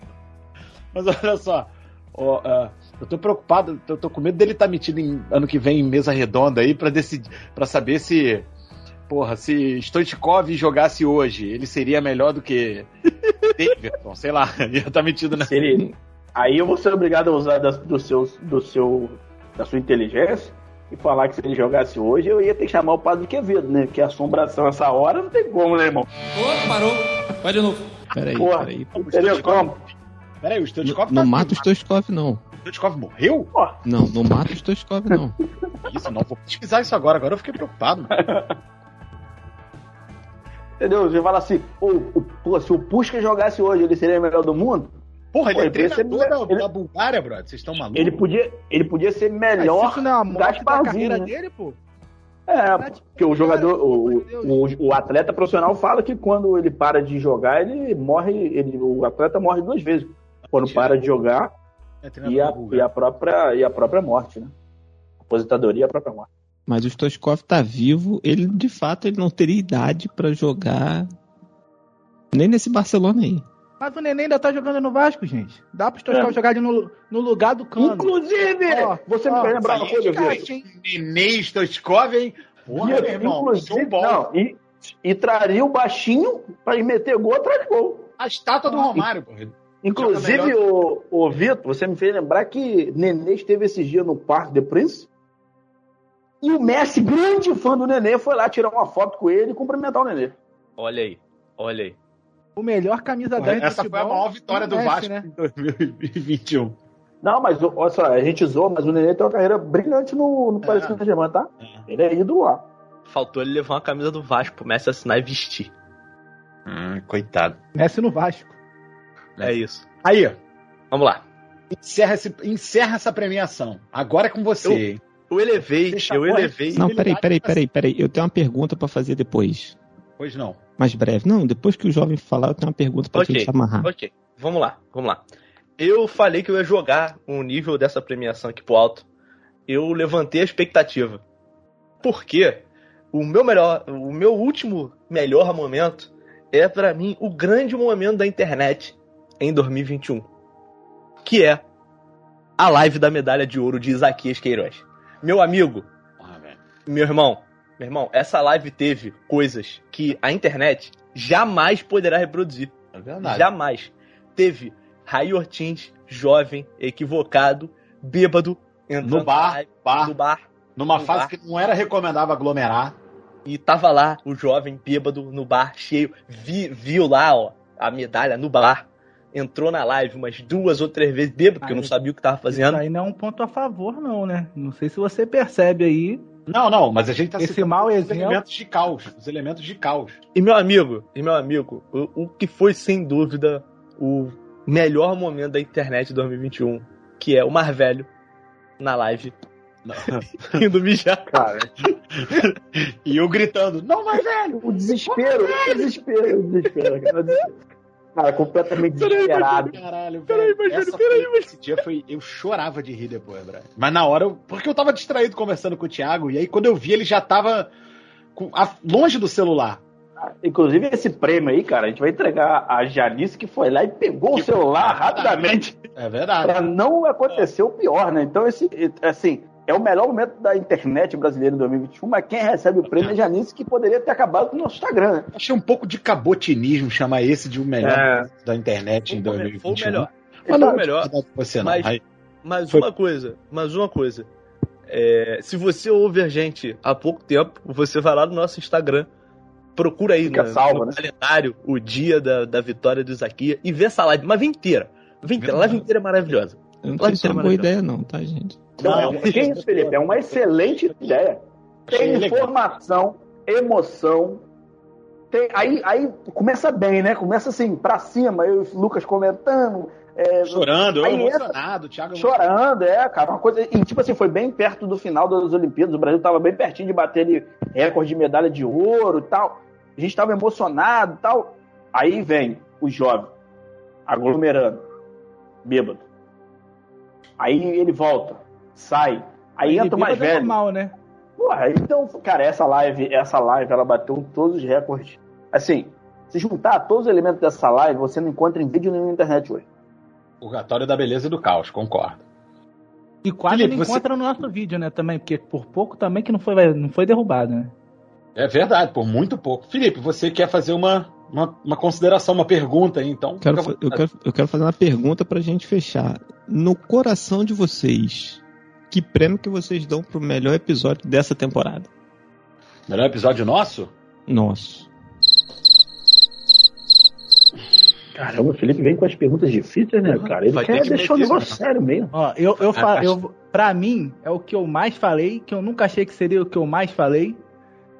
Mas olha só, ó, ah, eu tô preocupado, eu tô com medo dele estar metido em ano que vem em mesa redonda aí pra decidir, para saber se, porra, se Stoichkov jogasse hoje, ele seria melhor do que Davidson, sei lá, ia estar metido na ele- Aí eu vou ser obrigado a usar das- do seu, do seu, da sua inteligência e falar que se ele jogasse hoje, eu ia ter que chamar o Padre Quevedo, né? Porque assombração essa hora não tem como, né, irmão? Ô, parou. Vai de novo. Peraí, Porra, peraí. entendeu como? Peraí, o Stoichkov Não tá mata o Stoichkov, não. Stoichkov morreu? Não, não mata o Stoichkov, não. Isso, não, vou pesquisar isso agora, agora eu fiquei preocupado. Entendeu? Você fala assim, pô, o, pô, se o Puskas jogasse hoje, ele seria o melhor do mundo? Porra, ele Pô, é podia ser treinador da, ele- da Bulgária, brother. Vocês estão malucos? Ele podia, ele podia ser melhor Mas isso não é a morte da Gasparzinho, carreira né? dele, pô. É, porque o jogador, o, o, o atleta profissional fala que quando ele para de jogar, ele morre, ele, o atleta morre duas vezes. quando para de jogar É e a, e a própria e a própria morte, né? Aposentadoria e a própria morte. Mas o Stoichkov tá vivo, ele de fato ele não teria idade pra jogar nem nesse Barcelona aí. Mas o Neném ainda tá jogando no Vasco, gente. Dá pro Stoichkov jogar ali no, no lugar do Cano. Inclusive, Ó, você me ó, fez lembrar uma coisa, Vitor. hein? Nenê Stoichkov, hein? Porra, meu irmão. Paulo. não, e, e traria o baixinho pra ir meter gol atrás de gol. A estátua do Romário, porra. Inclusive, o, o Vitor, você me fez lembrar que Nenê esteve esses dias no Parque de Prince. E o Messi, grande fã do Nenê, foi lá tirar uma foto com ele e cumprimentar o Nenê. Olha aí, olha aí. O melhor camisa Porra, 10 do essa foi a maior vitória do Messi, Vasco né? em 2021. Não, mas olha só, a gente zoou, mas o Nenê tem uma carreira brilhante no, no Paris Saint-Germain, tá? Ele é ídolo lá. Faltou ele levar uma camisa do Vasco pro Messi assinar e vestir. Hum, coitado. Messi no Vasco. É isso. Aí, Vamos lá. encerra, esse, encerra essa premiação. Agora é com você. Eu-? Eu elevei, eu elevei. ele- Não, peraí, peraí, peraí, peraí. Eu tenho uma pergunta pra fazer depois. Pois não. Mais breve. Não, depois que o jovem falar, eu tenho uma pergunta pra Ok, gente amarrar. ok. Vamos lá, vamos lá. Eu falei que eu ia jogar um nível dessa premiação aqui pro alto. Eu levantei a expectativa. Porque o meu melhor, o meu último melhor momento é pra mim o grande momento da internet em 2021, que é a live da medalha de ouro de Isaquias Queiroz. Meu amigo, velho. meu irmão, meu irmão, essa live teve coisas que a internet jamais poderá reproduzir. É verdade. Jamais. Teve Ray Ortins, jovem, equivocado, bêbado, entrando No bar, live, bar. no bar. Numa no fase bar. que não era recomendável aglomerar. E tava lá o jovem bêbado no bar, cheio. Vi, viu lá, ó, a medalha no bar. Entrou na live umas duas ou três vezes, bêbado, porque eu não Aí- sabia o que tava Isso fazendo. aí não é um ponto a favor, não, né? Não sei se você percebe aí. Não, não, mas a gente tá Esse citando mau os exemplo- elementos de caos. Os elementos de caos. E meu amigo, e meu amigo, o, o que foi sem dúvida o melhor momento da internet de 2021, que é o mais velho na live indo mijar. Cara, E eu gritando, não, mas velho! o desespero, o desespero, o desespero, cara. o desespero. Cara, completamente desesperado. Caralho, Peraí, Essa peraí, foi- Esse dia foi. Eu chorava de rir depois, Brian. Mas na hora, eu- porque eu tava distraído conversando com o Thiago, e aí quando eu vi, ele já tava com- a- longe do celular. Inclusive, esse prêmio aí, cara, a gente vai entregar a Janice que foi lá e pegou o celular rapidamente É verdade. para não acontecer o pior, né? Então, esse, assim, é o melhor momento da internet brasileira em 2021, mas quem recebe o prêmio é Janice, que poderia ter acabado com o nosso Instagram, né? Achei um pouco de cabotinismo chamar esse de o melhor É. da internet em Foi o me- 2021. foi o melhor. Mas Foi não o melhor. é você não. Mas- Mas Foi- uma coisa, mas uma coisa. É, se você ouve a gente há pouco tempo, você vai lá no nosso Instagram, procura aí Fica no, salvo, no né? calendário o dia da, da vitória do Isaquias e vê essa live, mas vem inteira. Vem inteira, a live inteira é maravilhosa. Eu não sei se é uma boa ideia, não, tá, gente? Não, Não, é, que isso, Felipe? É uma excelente ideia. Achei Tem legal. informação, emoção. Tem, aí, aí começa bem, né? Começa assim, pra cima, eu e o Lucas comentando. é, Chorando, eu entra- emocionado, o Thiago chorando, é, cara, uma coisa. E tipo assim, foi bem perto do final das Olimpíadas. O Brasil tava bem pertinho de bater ali recorde de medalha de ouro e tal. A gente tava emocionado e tal. Aí vem o jovem, aglomerando, bêbado. Aí ele volta, sai. Aí entra o mais é velho. normal, né? Porra, então, cara, essa live, essa live, ela bateu todos os recordes. Assim, se juntar todos os elementos dessa live, você não encontra em vídeo nenhum na internet hoje. Purgatório da beleza e do caos, concordo. E quase Felipe, não você- encontra no nosso vídeo, né, também, porque por pouco também que não foi, não foi derrubado, né? É verdade, por muito pouco. Felipe, você quer fazer uma, uma, uma consideração, uma pergunta aí, então? Quero eu, quero, eu quero fazer uma pergunta pra gente fechar. No coração de vocês, que prêmio que vocês dão pro melhor episódio dessa temporada? Melhor episódio nosso? Nosso. Caramba, o Felipe vem com as perguntas difíceis, né, cara? Ele Vai quer ter que deixar o negócio sério mesmo. Ó, eu, eu, fa eu Pra mim, é o que eu mais falei, que eu nunca achei que seria o que eu mais falei,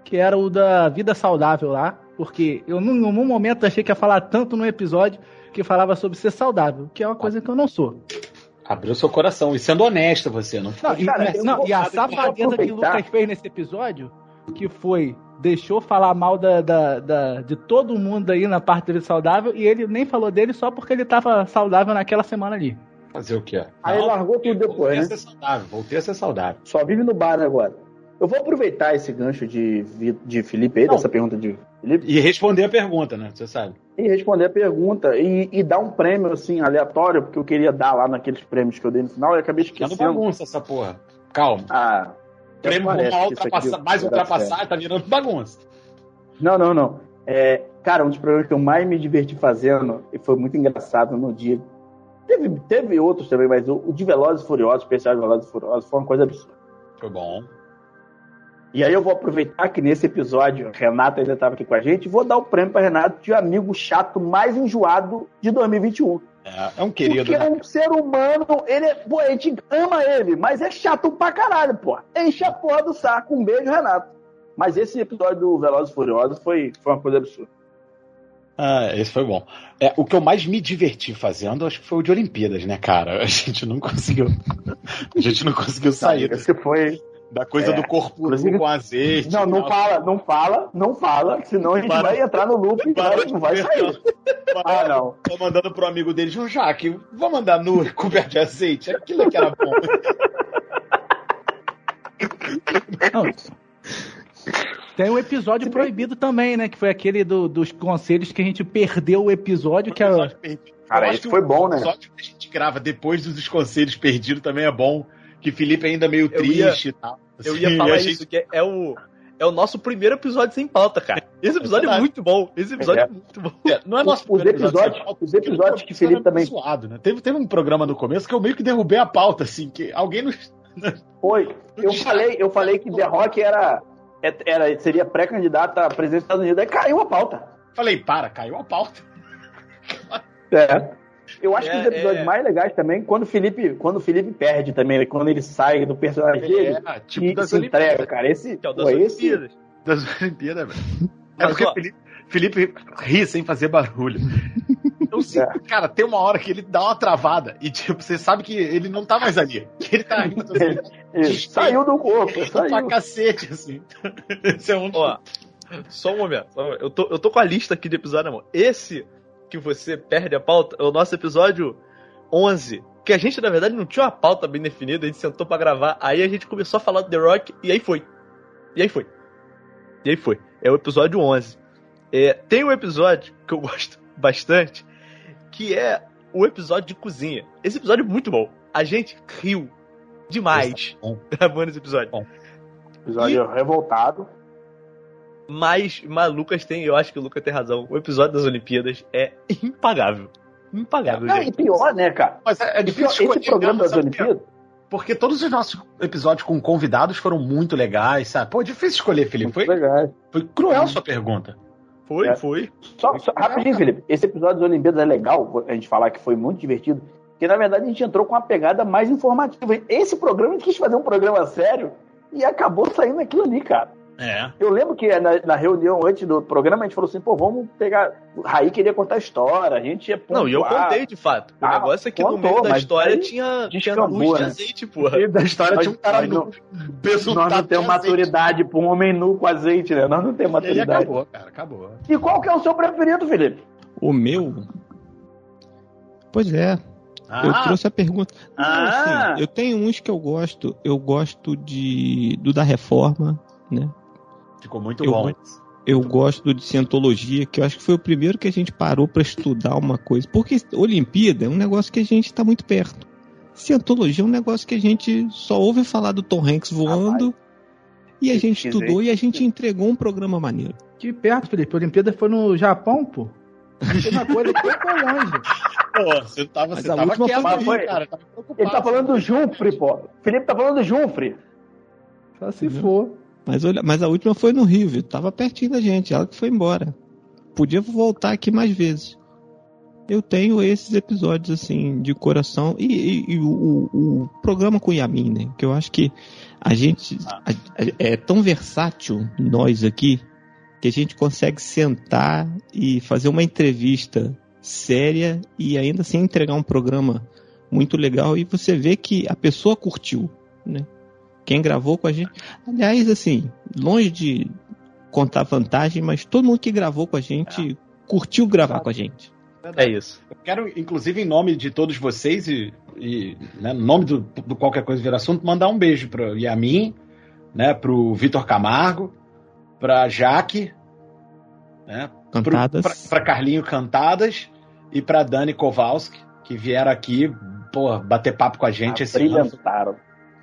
que era o da vida saudável lá, porque eu em nenhum momento achei que ia falar tanto no episódio que falava sobre ser saudável, que é uma coisa que eu não sou. Abriu seu coração. E sendo honesta, você não Não, e, Cara, e- não, vou- e a safadeza que o. Lucas fez nesse episódio que foi deixou falar mal da, da, da- de todo mundo aí na parte dele saudável e ele nem falou dele só porque ele tava saudável naquela semana ali. Fazer o quê? Aí Não, largou tudo depois, Voltei a né? ser saudável, voltei a ser saudável. Só vive no bar agora. Eu vou aproveitar esse gancho de, de Felipe aí, Não. dessa pergunta de Felipe, E responder a pergunta, né? Você sabe. e responder a pergunta e, e dar um prêmio, assim, aleatório, porque eu queria dar lá naqueles prêmios que eu dei no final e acabei Tá esquecendo. bagunça essa porra. Calma. Ah, Prêmio aqui ultrapassa, mais ultrapassar, tá virando bagunça. Não, não, não. É, cara, um dos programas que eu mais me diverti fazendo, e foi muito engraçado no dia. Teve, teve outros também, mas o, o de Velozes e Furiosos, especial de Velozes e Furiosos, foi uma coisa absurda. Foi bom. E aí eu vou aproveitar que nesse episódio, Renato ainda estava aqui com a gente, e vou dar o prêmio para Renato de amigo chato mais enjoado de 2021. É, é um querido, Porque né? é um ser humano, ele é, pô, a gente ama ele, mas é chato pra caralho, pô. Enche a porra do saco. Um beijo, Renato. Mas esse episódio do Velozes e Furiosos foi, foi uma coisa absurda. Ah, esse foi bom. É, o que eu mais me diverti fazendo, acho que foi o de Olimpíadas, né, cara? A gente não conseguiu. A gente não conseguiu sair Esse foi. Da coisa É. do corpo Inclusive- com azeite. Não, não fala, não fala, não fala, senão a gente Para- vai entrar no loop e para não vai sair. Ah, não. Tô mandando pro amigo dele, João Jaque, vou mandar nu coberto de azeite. Aquilo que era bom. Não. Tem o episódio proibido também, né? Que foi aquele do- dos conselhos que a gente perdeu o episódio que é a, Cara, Eu esse acho que foi o bom, né? episódio que a gente grava depois dos conselhos perdidos também é bom. Que Felipe ainda meio Eu ia- triste e tal. Eu ia falar a gente- isso, que é o, é o nosso primeiro episódio sem pauta, cara. Esse episódio é, verdade. muito bom. Esse episódio é, É. muito bom. É, Não é nosso Os primeiro episódio pauta, os episódios que Felipe também- Zoado, né? teve, teve um programa no começo que eu meio que derrubei a pauta, assim, que alguém nos. Foi. Eu falei, eu falei que The Rock era, era, seria pré-candidato à presidência dos Estados Unidos. Aí caiu a pauta. Falei, para, caiu a pauta. É. Eu acho que É, os episódios é. mais legais também, quando o Felipe, quando o Felipe perde também, né? quando ele sai do personagem dele É, tipo e das se entrega, Olimpíadas. cara. Esse, Que é o das pô, esse, Olimpíadas. Das Olimpíadas, velho. É porque ó, Felipe, Felipe ri sem fazer barulho. Eu sei, É. cara, tem uma hora que ele dá uma travada e, tipo, você sabe que ele não tá mais ali. Que ele tá rindo assim, Isso, saiu do corpo, pra saiu. cacete, assim. Esse é um. Ó, só um momento. só um momento. Eu tô, eu tô com a lista aqui de episódio na mão. Esse que você perde a pauta é o nosso episódio 11. Que a gente, na verdade, não tinha uma pauta bem definida, a gente sentou pra gravar. Aí a gente começou a falar do The Rock e aí foi. E aí foi. E aí foi. É o episódio 11. É, tem um episódio que eu gosto bastante, que é o episódio de cozinha. Esse episódio é muito bom. A gente riu demais bom. gravando esse episódio. Bom. Episódio revoltado. Mas, mas Lucas tem, eu acho que o Lucas tem razão. O episódio das Olimpíadas é impagável. Impagável, Não, e gente. pior, né, cara? Mas é, é E difícil pior, esse programa das? Olimpíadas, Porque todos os nossos episódios com convidados foram muito legais, sabe? Pô, difícil escolher, Felipe. Foi, legal. foi cruel sua pergunta. Foi, É. foi. Só, só- rapidinho, Felipe. Esse episódio das Olimpíadas é legal, a gente falar que foi muito divertido, porque na verdade a gente entrou com uma pegada mais informativa. Esse programa, a gente quis fazer um programa sério e acabou saindo aquilo ali, cara. É. Eu lembro que na, na reunião antes do programa a gente falou assim, pô, vamos pegar. O Raí queria contar a história, a gente ia Não, e eu pontuar. contei de fato. O Ah, negócio é que no contou, meio da história tinha, tinha luz de né? azeite, porra. E da história Nós- tinha um cara nós no não- besuntado Nós não de temos azeite. maturidade pra um homem nu com azeite, né? Nós não temos E maturidade. acabou, cara, acabou. E qual que é o seu preferido, Felipe? O meu? Pois é. Eu Ah, trouxe a pergunta. Não, Ah! assim, eu tenho uns que eu gosto. Eu gosto de do da reforma, né? Ficou muito Eu bom. Eu gosto do de cientologia, que eu acho que foi o primeiro que a gente parou pra estudar uma coisa. Porque Olimpíada é um negócio que a gente tá muito perto. Cientologia é um negócio que a gente só ouve falar do Tom Hanks voando. e a gente estudou e a gente entregou um programa maneiro. Que perto, Felipe. A Olimpíada foi no Japão, pô. Uma coisa que foi longe. Pô, você tava, você a tava quieto foi- cara. Tava preocupado. Ele tá falando do Junfre, pô. Felipe tá falando do Junfre. Só se Uhum. for. Mas, olha, mas a última foi no Rio, viu? Tava pertinho da gente, ela que foi embora. Podia voltar aqui mais vezes. Eu tenho esses episódios, assim, de coração. E, e- e o- o programa com o Yamin, né? Que eu acho que a gente a- a- é tão versátil, nós aqui, que a gente consegue sentar e fazer uma entrevista séria e ainda assim entregar um programa muito legal. E você vê que a pessoa curtiu, né? Quem gravou com a gente. Aliás, assim, longe de contar vantagem, mas todo mundo que gravou com a gente é. curtiu gravar com a gente. É isso. Eu quero, inclusive, em nome de todos vocês e, e né, em nome do, do, Qualquer Coisa Vira Assunto, mandar um beijo para Yamin, né, pro Vitor Camargo, pra Jaque, né, Cantadas. para Carlinho Cantadas e para Dani Kowalski, que vieram aqui pô, bater papo com a gente ah, esse ano.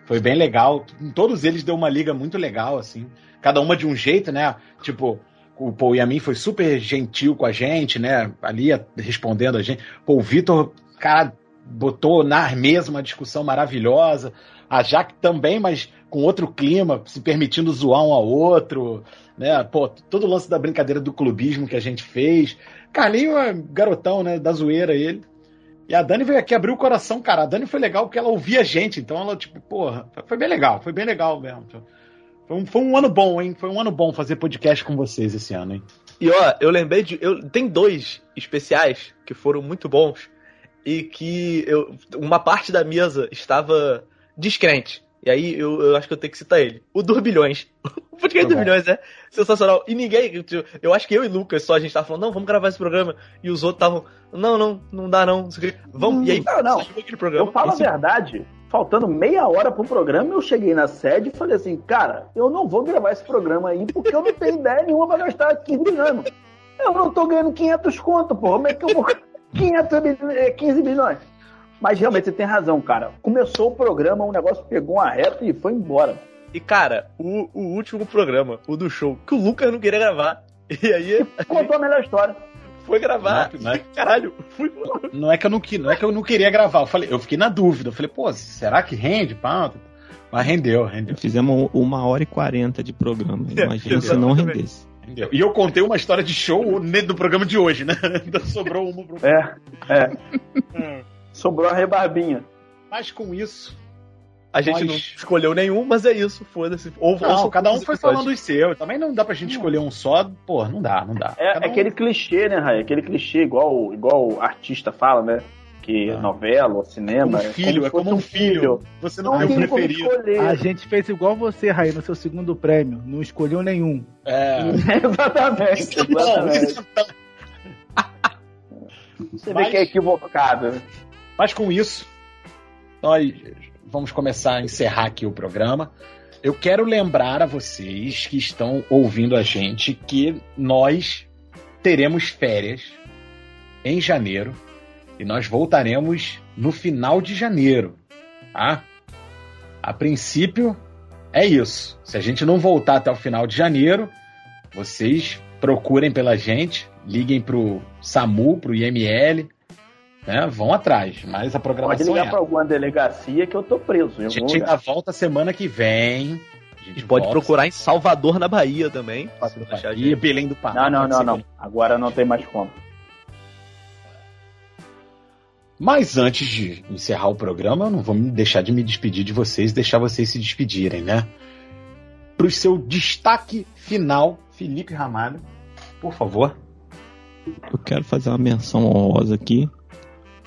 Foi bem legal. Todos eles deu uma liga muito legal, assim. Cada uma de um jeito, né? Tipo, o Paul Yamin foi super gentil com a gente, né? Ali respondendo a gente. Pô, o Vitor, cara, botou na mesa uma discussão maravilhosa. A Jaque também, mas com outro clima, se permitindo zoar um ao outro, né? Pô, todo o lance da brincadeira do clubismo que a gente fez. Carlinho é garotão, né? Da zoeira ele. E a Dani veio aqui abrir o coração, cara. A Dani foi legal porque ela ouvia a gente, então ela, tipo, porra, foi bem legal, foi bem legal mesmo. Foi um, foi um ano bom, hein? Foi um ano bom fazer podcast com vocês esse ano, hein? E ó, eu lembrei de. Eu, tem dois especiais que foram muito bons e que eu, uma parte da mesa estava descrente. E aí eu, eu acho que eu tenho que citar ele. O Durbilhões. O podcast tá Durbilhões é sensacional. E ninguém. Eu acho que eu e Lucas só a gente tava falando, não, vamos gravar esse programa. E os outros estavam, não, não, não dá não. Vamos. e aí, não, não. Aquele programa. Eu falo a verdade. Faltando meia hora pro programa, eu cheguei na sede e falei assim, cara, eu não vou gravar esse programa aí porque eu não tenho ideia nenhuma pra gastar 15 anos. Eu não tô ganhando 500 conto, porra. Como é que eu vou. 500, 15 bilhões. Mas realmente você tem razão, cara. Começou o programa, o negócio pegou uma reta e foi embora. E, cara, o, o último programa, o do show, que o Lucas não queria gravar. E aí. Contou a melhor história. Foi gravar. Não, não é, caralho, fui. Não é, que eu não, não é que eu não queria gravar. Eu, falei, eu fiquei na dúvida. Eu falei, pô, será que rende? Pá? Mas rendeu, rendeu. Fizemos uma hora e quarenta de programa. Imagina é, se não rendesse. Rendeu. E eu contei uma história de show do programa de hoje, né? Então sobrou uma pro É, é. Sobrou a rebarbinha. Mas com isso. A gente nós... não escolheu nenhum, mas é isso, foda-se. Ou, não, cada um foi falando os seus. Também não dá pra gente escolher um só. Pô, não dá, não dá. É, é um... aquele clichê, né, Rai? Aquele clichê, igual, igual o artista fala, né? Que ah. novela ou cinema. Como filho, é como, é como um filho. filho. Você não, não tem o preferido. A gente fez igual você, Rai, no seu segundo prêmio. Não escolheu nenhum. É. exatamente. exatamente. Você vê que é equivocado. Mas com isso, nós vamos começar a encerrar aqui o programa. Eu quero lembrar a vocês que estão ouvindo a gente que nós teremos férias em janeiro e nós voltaremos no final de janeiro, tá? A princípio é isso. Se a gente não voltar até o final de janeiro, vocês procurem pela gente, liguem pro SAMU, pro IML, né, vão atrás, mas a programação Pode ligar é. para alguma delegacia que eu tô preso. a gente ainda volta semana que vem. A gente pode volta. procurar em Salvador, na Bahia também. Bahia, Belém do Pará. Não, não, não, não. Agora não tem mais como. Mas antes de encerrar o programa, eu não vou deixar de me despedir de vocês, deixar vocês se despedirem, né? Para o seu destaque final, Felipe Ramalho, por favor. Eu quero fazer uma menção honrosa aqui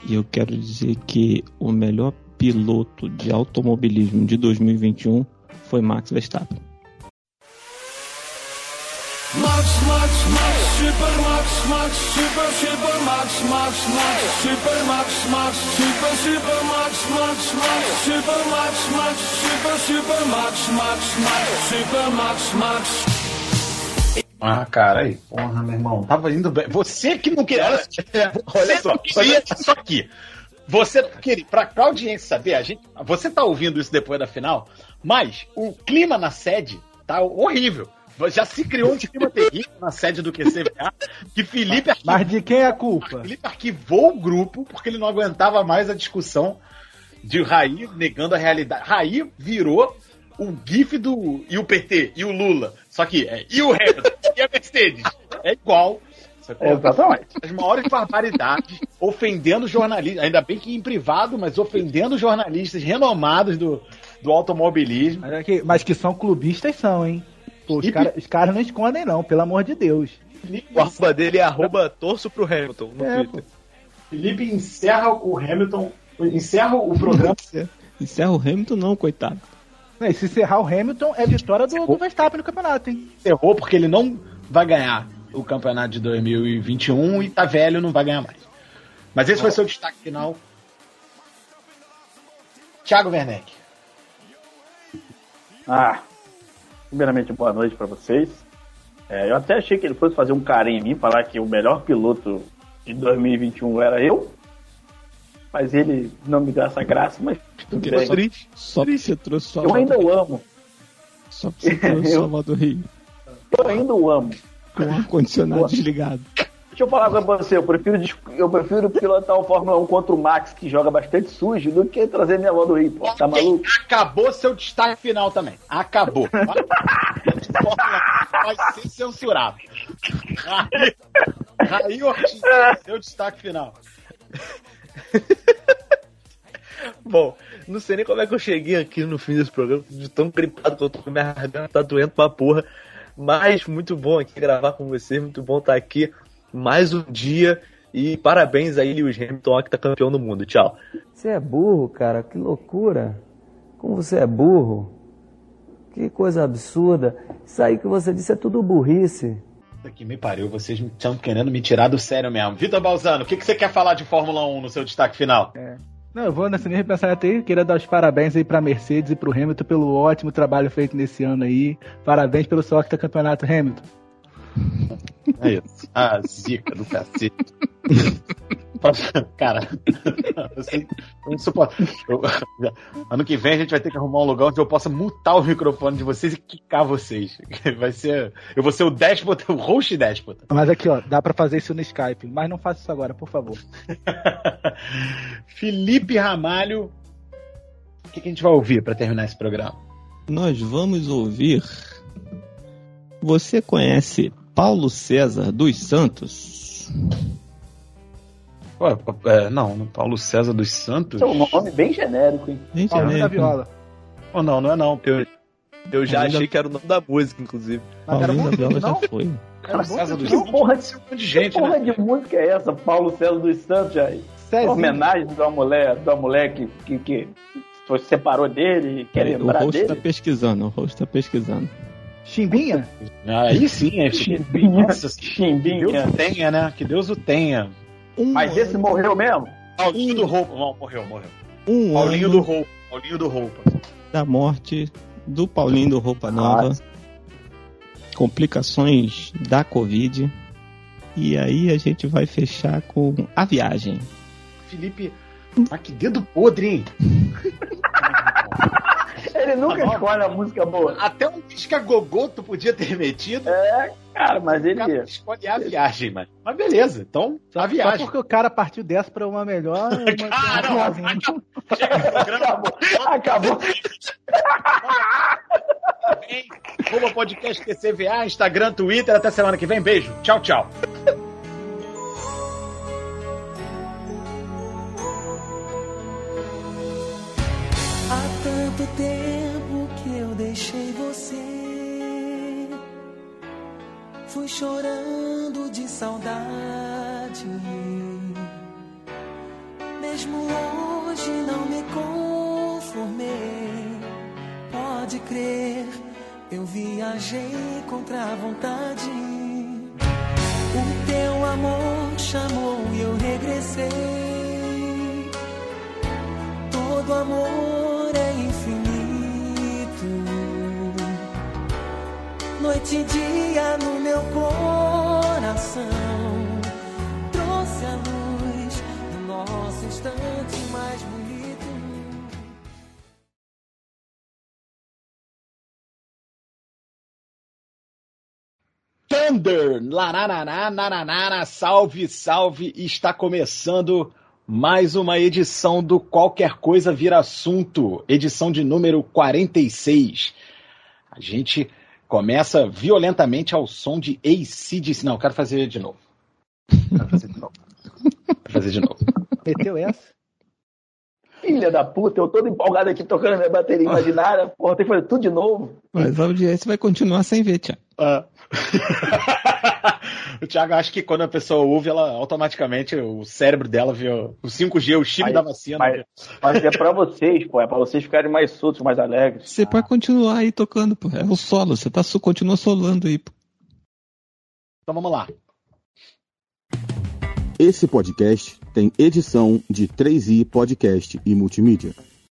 e eu quero dizer que o melhor piloto de automobilismo de 2021 foi Max Verstappen. Max, Max, Max, Super Max, Max, Super, Super Max, Max, Max, Super Max, Max, Super, Super Max, Max, Max, Super Max, Max, Super, Super Max, Max, Max, Super Max, Max. Ah, cara, aí, porra, meu irmão, tava indo bem. Você que não queria. Olha só, queria isso aqui. Você queria, pra, pra audiência saber, a gente, você tá ouvindo isso depois da final, mas o clima na sede tá horrível. Já se criou um clima terrível na sede do QCVA, que Felipe arquivou, Mas de quem é a culpa? Felipe arquivou o grupo porque ele não aguentava mais a discussão de Raí negando a realidade. Raí virou o GIF do e o PT e o Lula. Só que é e o Hamilton e a Mercedes. É igual. Exatamente. As maiores barbaridades, ofendendo jornalistas, ainda bem que em privado, mas ofendendo jornalistas renomados do, do automobilismo. Mas que, mas que são clubistas, são, hein? Pô, os caras cara não escondem, não, pelo amor de Deus. O arroba dele é arroba torço pro Hamilton no é, Twitter. Pô. Felipe encerra o Hamilton, encerra o programa. encerra o Hamilton, não, coitado. Não, e se encerrar o Hamilton, é vitória do, do Verstappen no campeonato, hein? Errou porque ele não vai ganhar o campeonato de 2021 e tá velho, não vai ganhar mais. Mas esse foi seu destaque final. Thiago Werneck. Ah, primeiramente, boa noite para vocês. É, eu até achei que ele fosse fazer um carinho em mim, falar que o melhor piloto de 2021 era eu. Mas ele não me deu essa graça, mas tudo bem. triste. Só porque você trouxe sua Eu ainda o amo. Só porque você trouxe Eu- sua do Rio. Eu ainda o amo. Com o ar-condicionado desligado. Deixa eu falar com você, eu prefiro, eu prefiro pilotar o Fórmula 1 contra o Max, que joga bastante sujo, do que trazer minha avó do Rio, pô. Tá maluco? Acabou seu destaque final também. Acabou. Vai ser censurado. Raí, Raí Ortiz, seu destaque final. Bom, não sei nem como é que eu cheguei aqui no fim desse programa, de tão gripado que eu tô minha garganta tá doendo pra porra. Mas muito bom aqui gravar com você, muito bom estar aqui mais um dia. E parabéns aí, Lewis Hamilton, que tá campeão do mundo. Tchau. Você é burro, cara, que loucura. Como você é burro. Que coisa absurda. Isso aí que você disse é tudo burrice. Que me pariu, vocês estão querendo me tirar do sério mesmo. Vitor Balzano, o que, que você quer falar de Fórmula 1 no seu destaque final? Não, eu vou nessa mesma pensamento aí. Queria dar os parabéns aí pra Mercedes e pro Hamilton pelo ótimo trabalho feito nesse ano aí. Parabéns pelo seu campeonato, Hamilton. É isso. Ah, zica do cacete. Cara, você não suporta. Eu- ano que vem a gente vai ter que arrumar um lugar onde eu possa mutar o microfone de vocês e quicar vocês. Vai ser. Eu vou ser o déspota, o host déspota. Mas aqui, ó, dá pra fazer isso no Skype. Mas não faça isso agora, por favor. Felipe Ramalho. O que, que a gente vai ouvir pra terminar esse programa? Nós vamos ouvir. Você conhece Paulo César dos Santos? Ué, é, não, Paulo César dos Santos? Esse é um nome bem genérico, hein? Bem Paulinho da. Viola. Oh, não, não é não. Eu, eu já Ainda- achei que era o nome da música, inclusive. Paulinho bom da Viola não? já foi. Paulo César dos Que Santos. porra, Um monte de gente, que porra né? de música é essa, Paulo César dos Santos, aí? Cezinho. Homenagem da mulher, da mulher que, que, que se separou dele e quer o lembrar host dele. tá pesquisando, o host tá pesquisando. Chimbinha? Aí sim, é Chimbinha. Nossa, que Chimbinha. Deus o tenha, né? Que Deus o tenha. Um Mas esse morreu mesmo? Paulinho do Roupa. Não, morreu, morreu. Um Paulinho ano do Roupa. Paulinho do Roupa. da morte do Paulinho do Roupa Nova. Complicações da Covid. E aí a gente vai fechar com a viagem. Felipe. Ah, que dedo podre, hein? Ele nunca Tá escolhe a música boa. Até um pisca gogô tu podia ter metido. É, cara, mas ele. Cara escolhe a viagem, mas. Mas beleza, então a Só viagem. porque o cara partiu dessa pra uma melhor. Uma... Ah, não, programa. Acabou. Vem. Arroba podcast QCVA, Instagram, Twitter. Até semana que vem. Beijo. Tchau, tchau. Tanto tempo que eu deixei você. Fui chorando de saudade. Mesmo hoje não me conformei. Pode crer, eu viajei contra a vontade. O teu amor chamou e eu regressei. Todo amor é Noite e dia no meu coração. Trouxe a luz do nosso instante mais bonito. Thunder, lararará, naranara, salve, salve, está começando mais uma edição do Qualquer Coisa Vira Assunto, edição de número 46. A gente começa violentamente ao som de ACDC. Não, quero fazer de novo. Quero fazer de novo. Quero fazer de novo. Meteu essa? Filha da puta, eu todo empolgado aqui tocando minha bateria imaginária. Porra, tem que fazer tudo de novo. Mas a audiência vai continuar sem ver, Tiago. Ah. O Thiago acha que quando a pessoa ouve, ela automaticamente, o cérebro dela vê o 5G, o chip Mas- da vacina. Mas, mas é pra vocês, pô. É pra vocês ficarem mais soltos, mais alegres. Você pode continuar aí tocando, pô. É o solo, você tá, continua solando aí, pô. Então vamos lá. Esse podcast tem edição de 3i Podcast e Multimídia.